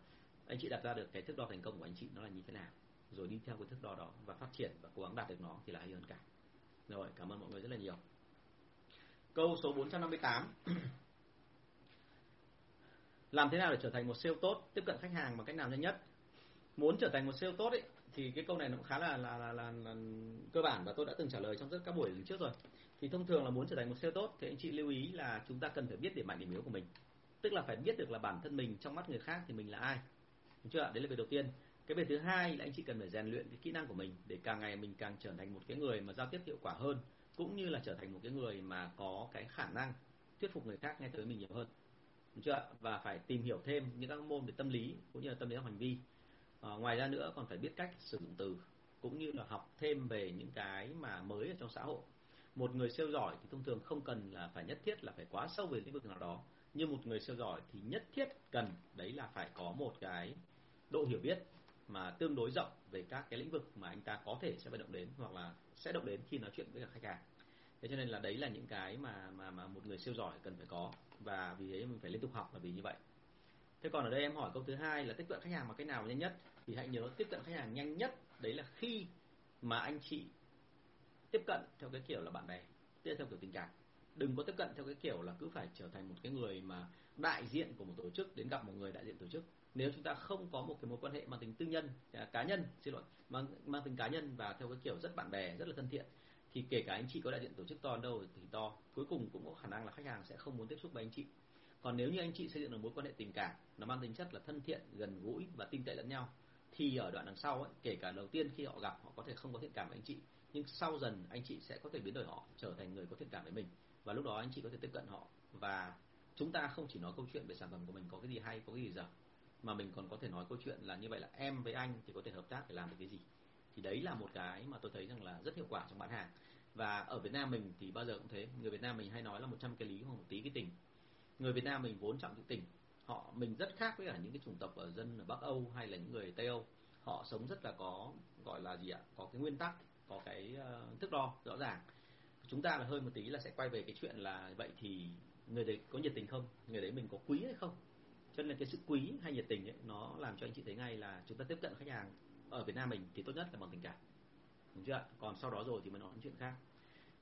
anh chị đặt ra được cái thước đo thành công của anh chị nó là như thế nào? Rồi đi theo cái thước đo đó và phát triển và cố gắng đạt được nó thì là hay hơn cả rồi cảm ơn mọi người rất là nhiều. Câu số 458 <clears throat> làm thế nào để trở thành một sale tốt tiếp cận khách hàng bằng cách nào nhanh nhất? Muốn trở thành một sale tốt ấy thì cái câu này nó cũng khá là là, là, là, là cơ bản và tôi đã từng trả lời trong rất các buổi trước rồi. Thì thông thường là muốn trở thành một sale tốt thì anh chị lưu ý là chúng ta cần phải biết điểm mạnh điểm yếu của mình. Tức là phải biết được là bản thân mình trong mắt người khác thì mình là ai. Đúng chưa đấy là việc đầu tiên cái việc thứ hai là anh chị cần phải rèn luyện cái kỹ năng của mình để càng ngày mình càng trở thành một cái người mà giao tiếp hiệu quả hơn cũng như là trở thành một cái người mà có cái khả năng thuyết phục người khác nghe tới mình nhiều hơn. Đúng chưa và phải tìm hiểu thêm những các môn về tâm lý cũng như là tâm lý học hành vi. À, ngoài ra nữa còn phải biết cách sử dụng từ cũng như là học thêm về những cái mà mới ở trong xã hội. Một người siêu giỏi thì thông thường không cần là phải nhất thiết là phải quá sâu về lĩnh vực nào đó nhưng một người siêu giỏi thì nhất thiết cần đấy là phải có một cái độ hiểu biết mà tương đối rộng về các cái lĩnh vực mà anh ta có thể sẽ phải động đến hoặc là sẽ động đến khi nói chuyện với cả khách hàng. Thế cho nên là đấy là những cái mà mà mà một người siêu giỏi cần phải có và vì thế mình phải liên tục học là vì như vậy. Thế còn ở đây em hỏi câu thứ hai là tiếp cận khách hàng bằng cách nào nhanh nhất? Thì hãy nhớ tiếp cận khách hàng nhanh nhất, đấy là khi mà anh chị tiếp cận theo cái kiểu là bạn bè, tiếp theo kiểu tình cảm đừng có tiếp cận theo cái kiểu là cứ phải trở thành một cái người mà đại diện của một tổ chức đến gặp một người đại diện tổ chức. Nếu chúng ta không có một cái mối quan hệ mang tính tư nhân à, cá nhân xin lỗi mang mang tính cá nhân và theo cái kiểu rất bạn bè rất là thân thiện thì kể cả anh chị có đại diện tổ chức to đâu thì to cuối cùng cũng có khả năng là khách hàng sẽ không muốn tiếp xúc với anh chị. Còn nếu như anh chị xây dựng được mối quan hệ tình cảm nó mang tính chất là thân thiện gần gũi và tin cậy lẫn nhau thì ở đoạn đằng sau ấy, kể cả đầu tiên khi họ gặp họ có thể không có thiện cảm với anh chị nhưng sau dần anh chị sẽ có thể biến đổi họ trở thành người có thiện cảm với mình và lúc đó anh chị có thể tiếp cận họ. Và chúng ta không chỉ nói câu chuyện về sản phẩm của mình có cái gì hay có cái gì dở mà mình còn có thể nói câu chuyện là như vậy là em với anh thì có thể hợp tác để làm được cái gì. Thì đấy là một cái mà tôi thấy rằng là rất hiệu quả trong bán hàng. Và ở Việt Nam mình thì bao giờ cũng thế. Người Việt Nam mình hay nói là 100 cái lý hoặc một tí cái tình. Người Việt Nam mình vốn trọng cái tình. Họ mình rất khác với cả những cái chủng tộc ở dân ở Bắc Âu hay là những người Tây Âu. Họ sống rất là có gọi là gì ạ? Có cái nguyên tắc có cái uh, thước đo rõ ràng chúng ta là hơi một tí là sẽ quay về cái chuyện là vậy thì người đấy có nhiệt tình không? Người đấy mình có quý hay không? Cho nên cái sự quý hay nhiệt tình ấy, nó làm cho anh chị thấy ngay là chúng ta tiếp cận khách hàng ở Việt Nam mình thì tốt nhất là bằng tình cảm. Đúng chưa còn sau đó rồi thì mới nói chuyện khác.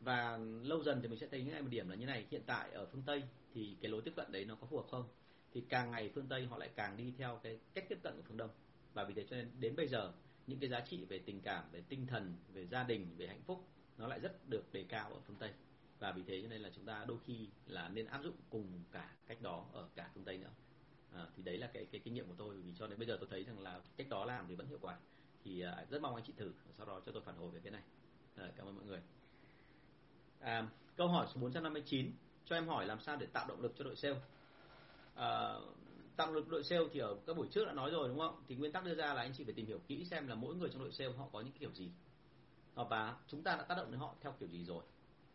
Và lâu dần thì mình sẽ thấy ngay một điểm là như này. Hiện tại ở phương Tây thì cái lối tiếp cận đấy nó có phù hợp không? Thì càng ngày phương Tây họ lại càng đi theo cái cách tiếp cận của phương Đông. Và vì thế cho nên đến bây giờ những cái giá trị về tình cảm về tinh thần về gia đình về hạnh phúc nó lại rất được đề cao ở phương Tây. Và vì thế cho nên là chúng ta đôi khi là nên áp dụng cùng cả cách đó ở cả phương Tây nữa. À, thì đấy là cái cái kinh nghiệm của tôi. Vì cho đến bây giờ tôi thấy rằng là cách đó làm thì vẫn hiệu quả. Thì à, rất mong anh chị thử. Sau đó cho tôi phản hồi về cái này. À, cảm ơn mọi người. À, câu hỏi số 459 cho em hỏi làm sao để tạo động lực cho đội sale? À, tạo động lực đội sale thì ở các buổi trước đã nói rồi đúng không? Thì nguyên tắc đưa ra là anh chị phải tìm hiểu kỹ xem là mỗi người trong đội sale họ có những kiểu gì. Ờ, và chúng ta đã tác động đến họ theo kiểu gì rồi?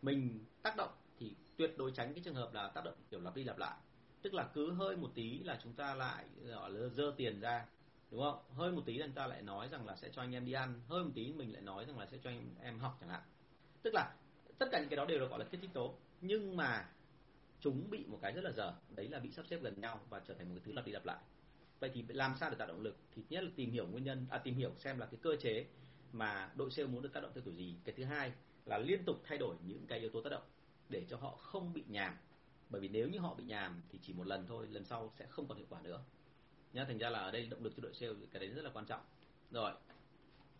Mình tác động thì tuyệt đối tránh cái trường hợp là tác động kiểu lặp đi lặp lại. Tức là cứ hơi một tí là chúng ta lại, gọi là, dơ tiền ra, đúng không? Hơi một tí là chúng ta lại nói rằng là sẽ cho anh em đi ăn, hơi một tí mình lại nói rằng là sẽ cho anh em học chẳng hạn. Tức là tất cả những cái đó đều được gọi là kích thích tố. Nhưng mà chúng bị một cái rất là dở, đấy là bị sắp xếp gần nhau và trở thành một cái thứ lặp đi lặp lại. Vậy thì làm sao để tạo động lực? Thì nhất là tìm hiểu nguyên nhân à tìm hiểu xem là cái cơ chế mà đội sale muốn được tác động theo kiểu gì cái thứ hai là liên tục thay đổi những cái yếu tố tác động để cho họ không bị nhàm bởi vì nếu như họ bị nhàm thì chỉ một lần thôi lần sau sẽ không còn hiệu quả nữa nhá thành ra là ở đây động lực cho đội sale cái đấy rất là quan trọng rồi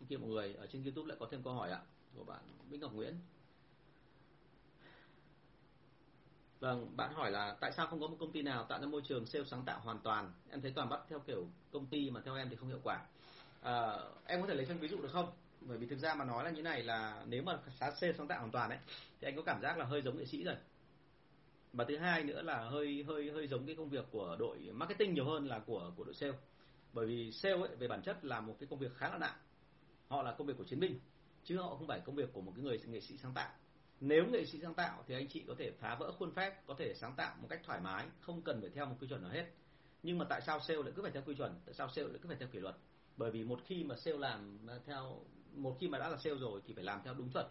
kia mọi người ở trên youtube lại có thêm câu hỏi ạ của bạn Bích Ngọc Nguyễn Vâng, bạn hỏi là tại sao không có một công ty nào tạo ra môi trường sale sáng tạo hoàn toàn? Em thấy toàn bắt theo kiểu công ty mà theo em thì không hiệu quả. À, em có thể lấy thêm ví dụ được không? Bởi vì thực ra mà nói là như này là nếu mà sale sáng tạo hoàn toàn ấy, thì anh có cảm giác là hơi giống nghệ sĩ rồi. Và thứ hai nữa là hơi hơi hơi giống cái công việc của đội marketing nhiều hơn là của của đội sale. Bởi vì sale ấy, về bản chất là một cái công việc khá là nặng. Họ là công việc của chiến binh, chứ họ không phải công việc của một cái người nghệ sĩ sáng tạo nếu nghệ sĩ sáng tạo thì anh chị có thể phá vỡ khuôn phép, có thể sáng tạo một cách thoải mái, không cần phải theo một quy chuẩn nào hết nhưng mà tại sao sale lại cứ phải theo quy chuẩn, tại sao sale lại cứ phải theo kỷ luật bởi vì một khi mà sale làm theo một khi mà đã là sale rồi thì phải làm theo đúng chuẩn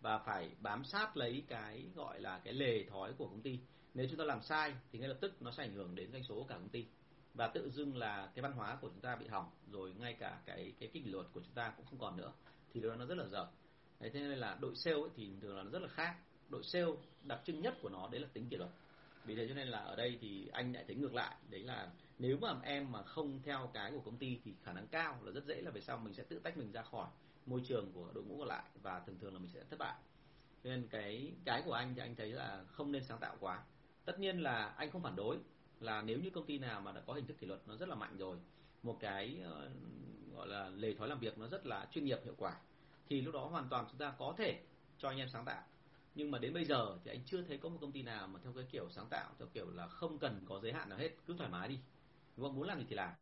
và phải bám sát lấy cái gọi là cái lề thói của công ty. Nếu chúng ta làm sai thì ngay lập tức nó sẽ ảnh hưởng đến doanh số của cả công ty. Và tự dưng là cái văn hóa của chúng ta bị hỏng, rồi ngay cả cái cái kỷ luật của chúng ta cũng không còn nữa, thì đó nó rất là dở. Thế nên là đội sale ấy thì thường là nó rất là khác. Đội sale đặc trưng nhất của nó đấy là tính kỷ luật. Vì thế cho nên là ở đây thì anh lại thấy ngược lại, đấy là nếu mà em mà không theo cái của công ty thì khả năng cao là rất dễ là về sau mình sẽ tự tách mình ra khỏi môi trường của đội ngũ còn lại và thường thường là mình sẽ thất bại. Cho nên cái cái của anh thì anh thấy là không nên sáng tạo quá. Tất nhiên là anh không phản đối là nếu như công ty nào mà đã có hình thức kỷ luật nó rất là mạnh rồi một cái uh, gọi là lề thói làm việc nó rất là chuyên nghiệp hiệu quả thì lúc đó hoàn toàn chúng ta có thể cho anh em sáng tạo. Nhưng mà đến bây giờ thì anh chưa thấy có một công ty nào mà theo cái kiểu sáng tạo theo kiểu là không cần có giới hạn nào hết cứ thoải mái đi. Đúng không? Muốn làm gì thì làm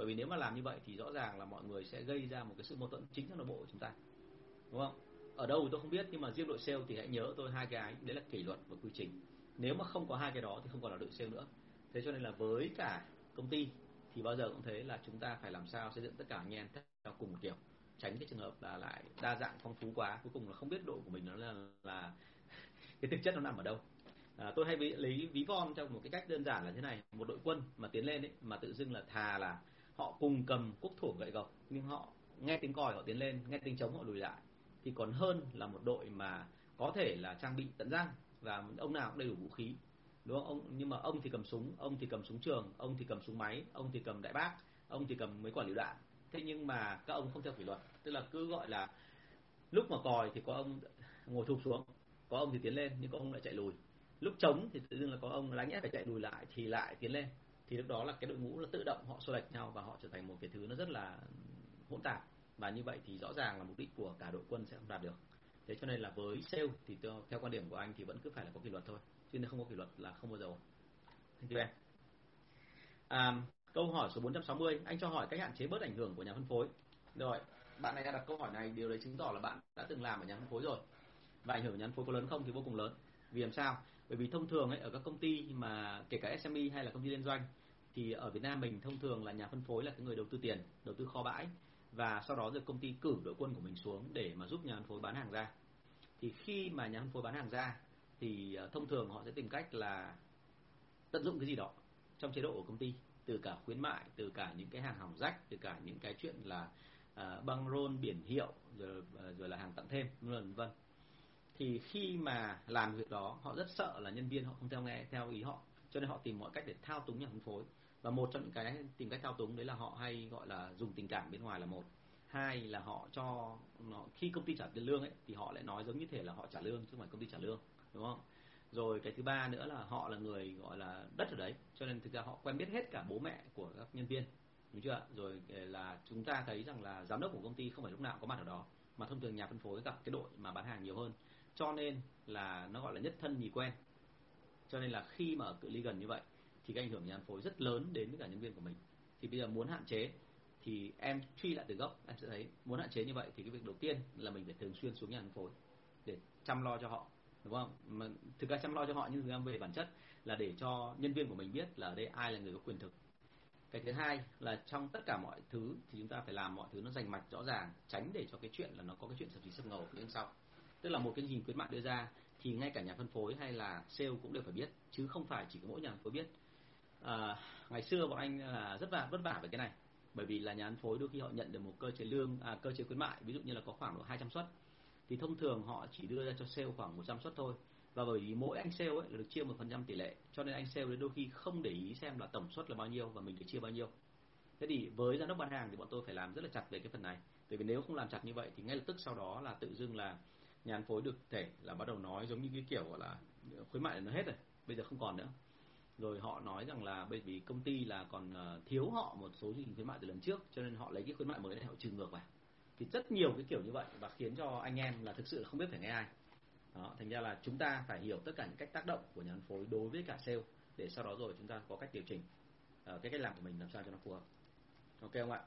bởi vì nếu mà làm như vậy thì rõ ràng là mọi người sẽ gây ra một cái sự mâu thuẫn chính trong nội bộ của chúng ta. Đúng không? Ở đâu tôi không biết nhưng mà riêng đội sale thì hãy nhớ tôi hai cái đấy là kỷ luật và quy trình. Nếu mà không có hai cái đó thì không còn là đội sale nữa. Thế cho nên là với cả công ty thì bao giờ cũng thế là chúng ta phải làm sao xây dựng tất cả anh em theo cùng một kiểu. Tránh cái trường hợp là lại đa dạng phong phú quá cuối cùng là không biết đội của mình nó là là <laughs> cái thực chất nó nằm ở đâu. À, tôi hay lấy ví von trong một cái cách đơn giản là thế này. Một đội quân mà tiến lên ấy mà tự dưng là thà là họ cùng cầm quốc thủ gậy gộc nhưng họ nghe tiếng còi họ tiến lên, nghe tiếng trống họ lùi lại. Thì còn hơn là một đội mà có thể là trang bị tận răng và ông nào cũng đầy đủ vũ khí. Đúng không? Ông, nhưng mà ông thì cầm súng, ông thì cầm súng trường, ông thì cầm súng máy, ông thì cầm đại bác, ông thì cầm mấy quả lựu đạn. Thế nhưng mà các ông không theo kỷ luật, tức là cứ gọi là lúc mà còi thì có ông ngồi thụp xuống, có ông thì tiến lên, nhưng có ông lại chạy lùi. Lúc trống thì tự dưng là có ông lái nhét phải chạy lùi lại thì lại tiến lên thì lúc đó là cái đội ngũ nó tự động họ xô lệch nhau và họ trở thành một cái thứ nó rất là hỗn tạp. Và như vậy thì rõ ràng là mục đích của cả đội quân sẽ không đạt được. Thế cho nên là với sale thì theo quan điểm của anh thì vẫn cứ phải là có kỷ luật thôi chứ nếu không có kỷ luật là không bao giờ ổn. Thank you em. À, câu hỏi số 460 anh cho hỏi cách hạn chế bớt ảnh hưởng của nhà phân phối. Rồi bạn này đã đặt câu hỏi này điều đấy chứng tỏ là bạn đã từng làm ở nhà phân phối rồi. Và ảnh hưởng nhà phân phối có lớn không thì vô cùng lớn. Vì làm sao? Bởi vì thông thường ấy ở các công ty mà kể cả SME hay là công ty liên doanh thì ở Việt Nam mình thông thường là nhà phân phối là cái người đầu tư tiền đầu tư kho bãi. Và sau đó rồi công ty cử đội quân của mình xuống để mà giúp nhà phân phối bán hàng ra. Thì khi mà nhà phân phối bán hàng ra thì ờ, thông thường họ sẽ tìm cách là tận dụng cái gì đó trong chế độ của công ty. Từ cả khuyến mại từ cả những cái hàng hỏng rách từ cả những cái chuyện là uh, băng rôn biển hiệu rồi ờ, rồi là hàng tặng thêm vân vân. Thì khi mà làm việc đó họ rất sợ là nhân viên họ không theo nghe theo ý họ. Cho nên họ tìm mọi cách để thao túng nhà phân phối và một trong những cái tìm cách thao túng đấy là họ hay gọi là dùng tình cảm bên ngoài là một. Hai là họ cho nó, khi công ty trả tiền lương ấy thì họ lại nói giống như thể là họ trả lương chứ không phải công ty trả lương đúng không? Rồi cái thứ ba nữa là họ là người gọi là đất ở đấy cho nên thực ra họ quen biết hết cả bố mẹ của các nhân viên đúng chưa rồi ờ, là chúng ta thấy rằng là giám đốc của công ty không phải lúc nào có mặt ở đó mà thông thường nhà phân phối gặp cái đội mà bán hàng nhiều hơn. Cho nên là nó gọi là nhất thân nhì quen. Cho nên là khi mà ở cự ly gần như vậy thì cái ảnh hưởng nhà phân phối rất lớn đến với cả nhân viên của mình. Thì bây giờ muốn hạn chế thì em truy lại từ gốc, em sẽ thấy muốn hạn chế như vậy thì cái việc đầu tiên là mình phải thường xuyên xuống nhà phân phối để chăm lo cho họ, đúng không? Mà thực ra chăm lo cho họ nhưng thực ra về bản chất là để cho nhân viên của mình biết là ở đây ai là người có quyền thực. Cái thứ hai là trong tất cả mọi thứ thì chúng ta phải làm mọi thứ nó rành mạch, rõ ràng, tránh để cho cái chuyện là nó có cái chuyện sập xí sập ngầu phía sau. Tức là một cái hình khuyến mại đưa ra thì ngay cả nhà phân phối hay là sale cũng đều phải biết, chứ không phải chỉ có mỗi nhà phân phối biết à, ngày xưa bọn anh là rất là vất vả về cái này. Bởi vì là nhà phân phối đôi khi họ nhận được một cơ chế lương à, cơ chế khuyến mại ví dụ như là có khoảng độ 200 suất. Thì thông thường họ chỉ đưa ra cho sale khoảng 100 suất thôi. Và bởi vì mỗi anh sale ấy là được chia một phần trăm tỷ lệ cho nên anh sale đôi khi không để ý xem là tổng suất là bao nhiêu và mình được chia bao nhiêu. Thế thì với giám đốc bán hàng thì bọn tôi phải làm rất là chặt về cái phần này. Bởi vì nếu không làm chặt như vậy thì ngay lập tức sau đó là tự dưng là nhà phân phối được thể là bắt đầu nói giống như cái kiểu gọi là khuyến mại nó hết rồi bây giờ không còn nữa rồi họ nói rằng là bởi vì công ty là còn ờ, thiếu họ một số chương trình khuyến mại từ lần trước cho nên họ lấy cái khuyến mại mới để họ trừ ngược vào. Thì rất nhiều cái kiểu như vậy và khiến cho anh em là thực sự không biết phải nghe ai. Đó thành ra là chúng ta phải hiểu tất cả những cách tác động của nhà phân phối đối với cả sale để sau đó rồi chúng ta có cách điều chỉnh uh, cái cách làm của mình làm sao cho nó phù hợp. Ok không ạ?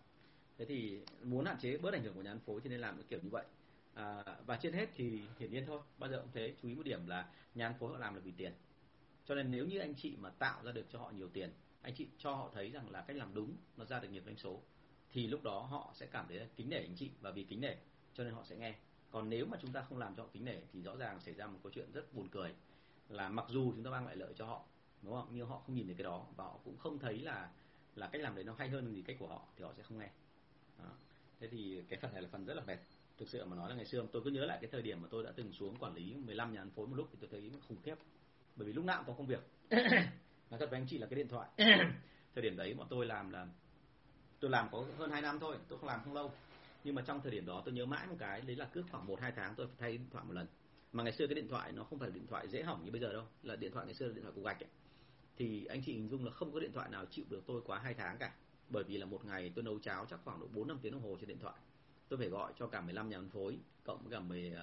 Thế thì muốn hạn chế bớt ảnh hưởng của nhà phân phối thì nên làm cái kiểu như vậy. À, và trên hết thì hiển nhiên thôi bao giờ cũng thế chú ý một điểm là nhà phân phối họ làm là vì tiền cho nên nếu như anh chị mà tạo ra được cho họ nhiều tiền, anh chị cho họ thấy rằng là cách làm đúng nó ra được nhiều doanh số, thì lúc đó họ sẽ cảm thấy kính nể anh chị và vì kính nể, cho nên họ sẽ nghe. Còn nếu mà chúng ta không làm cho họ kính nể thì rõ ràng xảy ra một câu chuyện rất buồn cười là mặc dù chúng ta mang lại lợi cho họ, đúng không? Nhưng họ không nhìn thấy cái đó và họ cũng không thấy là là cách làm đấy nó hay hơn gì cách của họ thì họ sẽ không nghe. Đó. thế thì cái phần này là phần rất là mệt. Thực sự mà nói là ngày xưa, tôi cứ nhớ lại cái thời điểm mà tôi đã từng xuống quản lý 15 nhà phân phối một lúc thì tôi thấy khủng khiếp bởi vì lúc nào cũng có công việc. <coughs> Nói thật với anh chị là cái điện thoại. <coughs> Thời điểm đấy bọn tôi làm là tôi làm có hơn 2 năm thôi tôi không làm không lâu. Nhưng mà trong thời điểm đó tôi nhớ mãi một cái đấy là cứ khoảng một hai tháng tôi phải thay điện thoại một lần. Mà ngày xưa cái điện thoại nó không phải là điện thoại dễ hỏng như bây giờ đâu là điện thoại ngày xưa là điện thoại cục gạch ấy. thì anh chị hình dung là không có điện thoại nào chịu được tôi quá hai tháng cả. Bởi vì là một ngày tôi nấu cháo chắc khoảng độ 4 năm tiếng đồng hồ trên điện thoại. Tôi phải gọi cho cả 15 nhà phân phối cộng với cả 10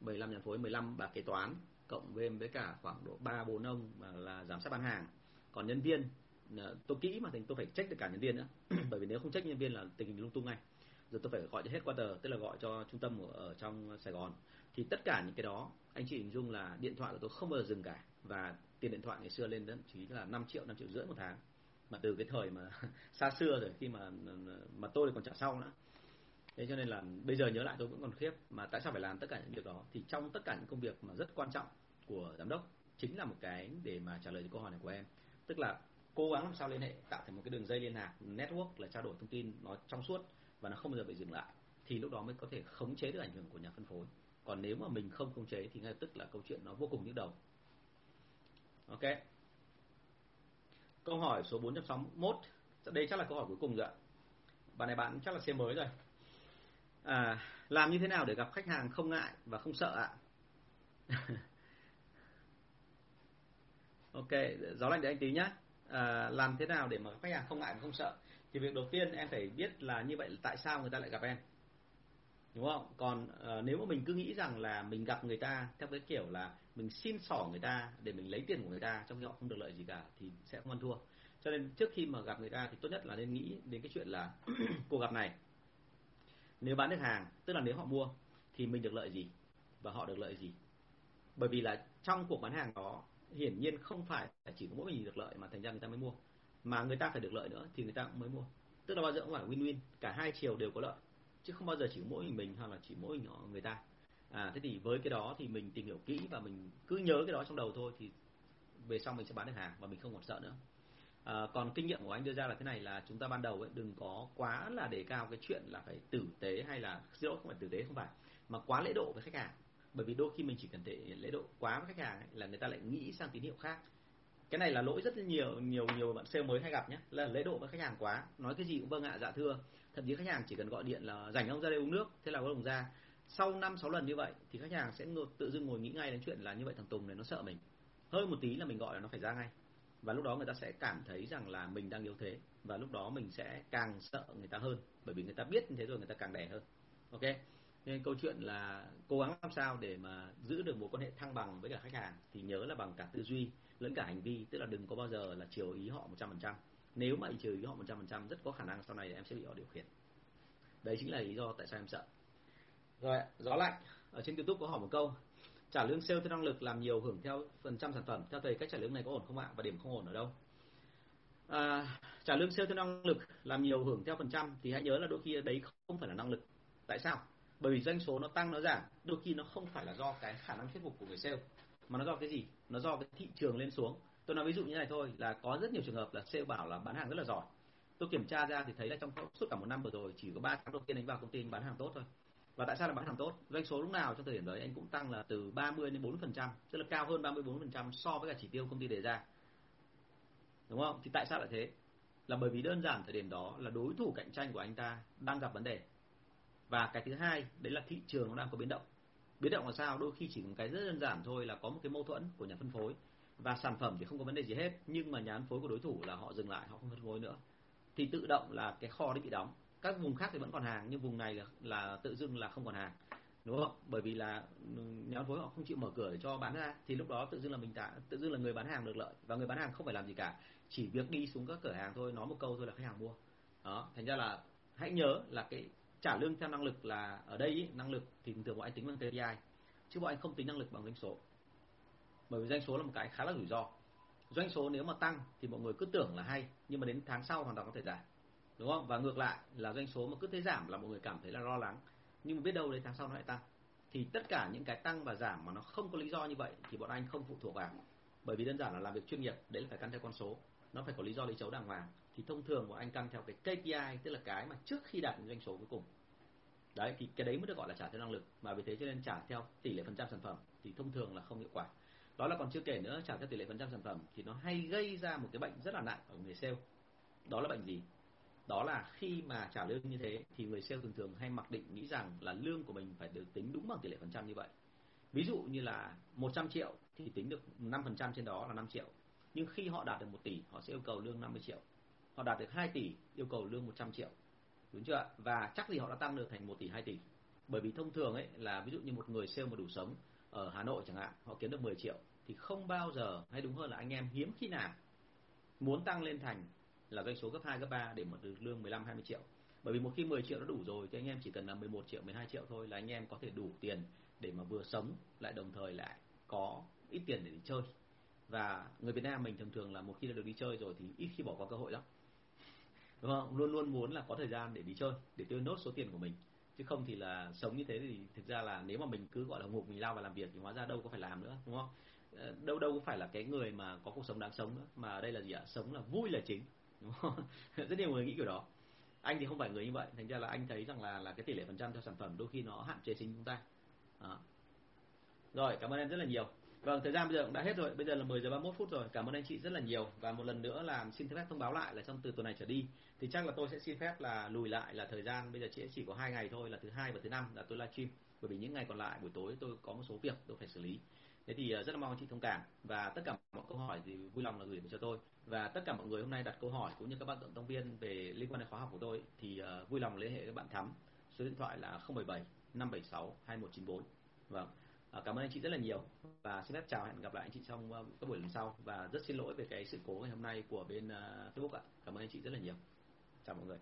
15 nhà phân phối 15 bà kế toán cộng thêm với cả khoảng độ ba bốn ông mà là giám sát bán hàng. Còn nhân viên ờ, tôi kỹ mà thì tôi phải check được cả nhân viên nữa. <clears throat> Bởi vì nếu không check nhân viên là tình hình lung tung ngay. Rồi tôi phải gọi cho hết qua tờ tức là gọi cho trung tâm ở, ở trong Sài Gòn. Thì tất cả những cái đó anh chị hình dung là điện thoại của tôi không bao giờ dừng cả. Và tiền điện thoại ngày xưa lên đến chỉ là 5 triệu 5 triệu rưỡi một tháng. Mà từ cái thời mà <laughs> xa xưa rồi khi mà mà tôi còn trả sau nữa thế cho nên là bây giờ nhớ lại tôi vẫn còn khiếp mà tại sao phải làm tất cả những việc đó? Thì trong tất cả những công việc mà rất quan trọng của giám đốc chính là một cái để mà trả lời cho câu hỏi này của em. Tức là cố gắng làm sao liên hệ, tạo thành một cái đường dây liên lạc, network là trao đổi thông tin nó trong suốt và nó không bao giờ bị dừng lại. Thì lúc đó mới có thể khống chế được ảnh hưởng của nhà phân phối. Còn nếu mà mình không khống chế thì ngay lập tức là câu chuyện nó vô cùng nhức đầu. Ok. Câu hỏi số 461 đây chắc là câu hỏi cuối cùng rồi ạ. Bạn này bạn chắc là xe mới rồi à, làm như thế nào để gặp khách hàng không ngại và không sợ ạ? <laughs> Ok gió lạnh để anh tí nhá. À, làm thế nào để mà khách hàng không ngại và không sợ? Thì việc đầu tiên em phải biết là như vậy là tại sao người ta lại gặp em. Đúng không? Còn à, nếu mà mình cứ nghĩ rằng là mình gặp người ta theo cái kiểu là mình xin xỏ người ta để mình lấy tiền của người ta trong khi họ không được lợi gì cả thì sẽ không ăn thua. Cho nên trước khi mà gặp người ta thì tốt nhất là nên nghĩ đến cái chuyện là <clears throat> cuộc gặp này nếu bán được hàng, tức là nếu họ mua, thì mình được lợi gì? Và họ được lợi gì? Bởi vì là trong cuộc bán hàng đó, hiển nhiên không phải chỉ có mỗi mình được lợi mà thành ra người ta mới mua. Mà người ta phải được lợi nữa thì người ta cũng mới mua. Tức là bao giờ cũng phải win-win, cả hai chiều đều có lợi. Chứ không bao giờ chỉ mỗi mình mình hoặc là chỉ mỗi mình người ta. À thế thì với cái đó thì mình tìm hiểu kỹ và mình cứ nhớ cái đó trong đầu thôi thì về sau mình sẽ bán được hàng và mình không còn sợ nữa à, còn kinh nghiệm của anh đưa ra là thế này là chúng ta ban đầu ấy đừng có quá là đề cao cái chuyện là phải tử tế hay là xin lỗi không phải tử tế không phải mà quá lễ độ với khách hàng. Bởi vì đôi khi mình chỉ cần thể lễ độ quá với khách hàng ấy, là người ta lại nghĩ sang tín hiệu khác. Cái này là lỗi rất nhiều nhiều nhiều bạn sale mới hay gặp nhé là lễ độ với khách hàng quá. Nói cái gì cũng vâng ạ dạ thưa. Thậm chí khách hàng chỉ cần gọi điện là rảnh ông ra đây uống nước thế là có đồng ra. Sau năm sáu lần như vậy thì khách hàng sẽ ngồi, tự dưng ngồi nghĩ ngay đến chuyện là như vậy thằng Tùng này nó sợ mình. Hơi một tí là mình gọi là nó phải ra ngay và lúc đó người ta sẽ cảm thấy rằng là mình đang yếu thế. Và lúc đó mình sẽ càng sợ người ta hơn. Bởi vì người ta biết như thế rồi, người ta càng đẻ hơn. Ok? Nên câu chuyện là cố gắng làm sao để mà giữ được mối quan hệ thăng bằng với cả khách hàng thì nhớ là bằng cả tư duy lẫn cả hành vi. Tức là đừng có bao giờ là chiều ý họ 100% nếu mà chiều ý họ 100% rất có khả năng sau này em sẽ bị họ điều khiển. Đấy chính là lý do tại sao em sợ. Rồi gió lạnh. Ở trên youtube có hỏi một câu trả lương sale theo năng lực làm nhiều hưởng theo phần trăm sản phẩm theo thầy cách trả lương này có ổn không ạ và điểm không ổn ở đâu? À, trả lương sale theo năng lực làm nhiều hưởng theo phần trăm thì hãy nhớ là đôi khi đấy không phải là năng lực. Tại sao? Bởi vì doanh số nó tăng nó giảm. Đôi khi nó không phải là do cái khả năng thuyết phục của người sale mà nó do cái gì? Nó do cái thị trường lên xuống. Tôi nói ví dụ như này thôi là có rất nhiều trường hợp là sale bảo là bán hàng rất là giỏi. Tôi kiểm tra ra thì thấy là trong suốt cả một năm vừa rồi chỉ có 3 tháng đầu tiên anh vào công ty anh bán hàng tốt thôi và tại sao là bán hàng tốt? Doanh số lúc nào trong thời điểm đấy anh cũng tăng là từ 30 đến 40 phần trăm, tức là cao hơn 34 phần trăm so với cả chỉ tiêu công ty đề ra. Đúng không? Thì tại sao lại thế? Là bởi vì đơn giản thời điểm đó là đối thủ cạnh tranh của anh ta đang gặp vấn đề. Và cái thứ hai, đấy là thị trường nó đang có biến động. Biến động là sao? Đôi khi chỉ một cái rất đơn giản thôi là có một cái mâu thuẫn của nhà phân phối. Và sản phẩm thì không có vấn đề gì hết, nhưng mà nhà phân phối của đối thủ là họ dừng lại, họ không phân phối nữa. Thì tự động là cái kho đấy bị đóng các vùng khác thì vẫn còn hàng nhưng vùng này là, là tự dưng là không còn hàng đúng không? Bởi vì là ừ, nhóm phối họ không chịu mở cửa để cho bán ra thì lúc đó tự dưng là mình tạ tự dưng là người bán hàng được lợi và người bán hàng không phải làm gì cả chỉ việc đi xuống các cửa hàng thôi nói một câu thôi là khách hàng mua. Đó thành ra là hãy nhớ là cái trả lương theo năng lực là ở đây ý, năng lực thì thường bọn anh tính bằng KPI chứ bọn anh không tính năng lực bằng doanh số. Bởi vì doanh số là một cái khá là rủi ro. Doanh số nếu mà tăng thì mọi người cứ tưởng là hay nhưng mà đến tháng sau hoàn toàn có thể giảm đúng không? Và ngược lại là doanh số mà cứ thế giảm là mọi người cảm thấy là lo lắng. Nhưng mà biết đâu đấy tháng sau nó lại tăng. Thì tất cả những cái tăng và giảm mà nó không có lý do như vậy thì bọn anh không phụ thuộc vào. Bởi vì đơn giản là làm việc chuyên nghiệp, đấy là phải căn theo con số. Nó phải có lý do lý chấu đàng hoàng. Thì thông thường bọn anh căn theo cái KPI tức là cái mà trước khi đạt doanh số cuối cùng. Đấy, thì cái đấy mới được gọi là trả theo năng lực. Mà vì thế cho nên trả theo tỷ lệ phần trăm sản phẩm thì thông thường là không hiệu quả. Đó là còn chưa kể nữa, trả theo tỷ lệ phần trăm sản phẩm thì nó hay gây ra một cái bệnh rất là nặng ở người sale. Đó là bệnh gì? Đó là khi mà trả lương như thế thì người sale thường thường hay mặc định nghĩ rằng là lương của mình phải được tính đúng bằng tỷ lệ phần trăm như vậy. Ví dụ như là 100 triệu thì tính được 5% trên đó là 5 triệu. Nhưng khi họ đạt được 1 tỷ, họ sẽ yêu cầu lương 50 triệu. Họ đạt được 2 tỷ, yêu cầu lương 100 triệu. Đúng chưa và chắc gì họ đã tăng được thành 1 tỷ 2 tỷ? Bởi vì thông thường ấy là ví dụ như một người sale mà đủ sống ở Hà Nội chẳng hạn, họ kiếm được 10 triệu, thì không bao giờ, hay đúng hơn là anh em hiếm khi nào muốn tăng lên thành là doanh số gấp 2 gấp 3 để một lương 15 20 triệu. Bởi vì một khi 10 triệu nó đủ rồi thì anh em chỉ cần là 11 triệu 12 triệu thôi là anh em có thể đủ tiền để mà vừa sống lại đồng thời lại có ít tiền để đi chơi. Và người Việt Nam mình thường thường là một khi đã được đi chơi rồi thì ít khi bỏ qua cơ hội lắm. <laughs> Đúng không? Luôn luôn muốn là có thời gian để đi chơi, để tiêu nốt số tiền của mình. Chứ không thì là sống như thế thì thực ra là nếu mà mình cứ gọi là ngục mình lao vào làm việc thì hóa ra đâu có phải làm nữa, đúng không? Ờ, đâu đâu có phải là cái người mà có cuộc sống đáng sống nữa mà ở đây là gì ạ? Sống là vui là chính đúng không? <laughs> rất nhiều người nghĩ kiểu đó. Anh thì không phải người như vậy. Thành ra là anh thấy rằng là là cái tỷ lệ phần trăm cho sản phẩm đôi khi nó hạn chế chính chúng ta. Đó. rồi, cảm ơn em rất là nhiều. Vâng thời gian bây giờ cũng đã hết rồi. Bây giờ là 10 giờ 31 phút rồi. Cảm ơn anh chị rất là nhiều. Và một lần nữa là xin phép thông báo lại là trong từ tuần này trở đi, thì chắc là tôi sẽ xin phép là lùi lại là thời gian bây giờ chỉ chỉ có hai ngày thôi, là thứ hai và thứ năm là tôi livestream. Bởi vì những ngày còn lại, buổi tối tôi có một số việc tôi phải xử lý thế thì ờ, rất là mong chị thông cảm. Và tất cả mọi câu hỏi thì vui lòng là gửi về cho tôi. Và tất cả mọi người hôm nay đặt câu hỏi cũng như các bạn cộng thông viên về liên quan đến khóa học của tôi thì ờ, vui lòng liên hệ với bạn thắm. Số điện thoại là 077 576 2194 vâng. Ờ, cảm ơn anh chị rất là nhiều. Và xin phép chào hẹn gặp lại anh chị trong uh, các buổi lần sau. Và rất xin lỗi về cái sự cố ngày hôm nay của bên uh, Facebook ạ. Cảm ơn anh chị rất là nhiều. Chào mọi người.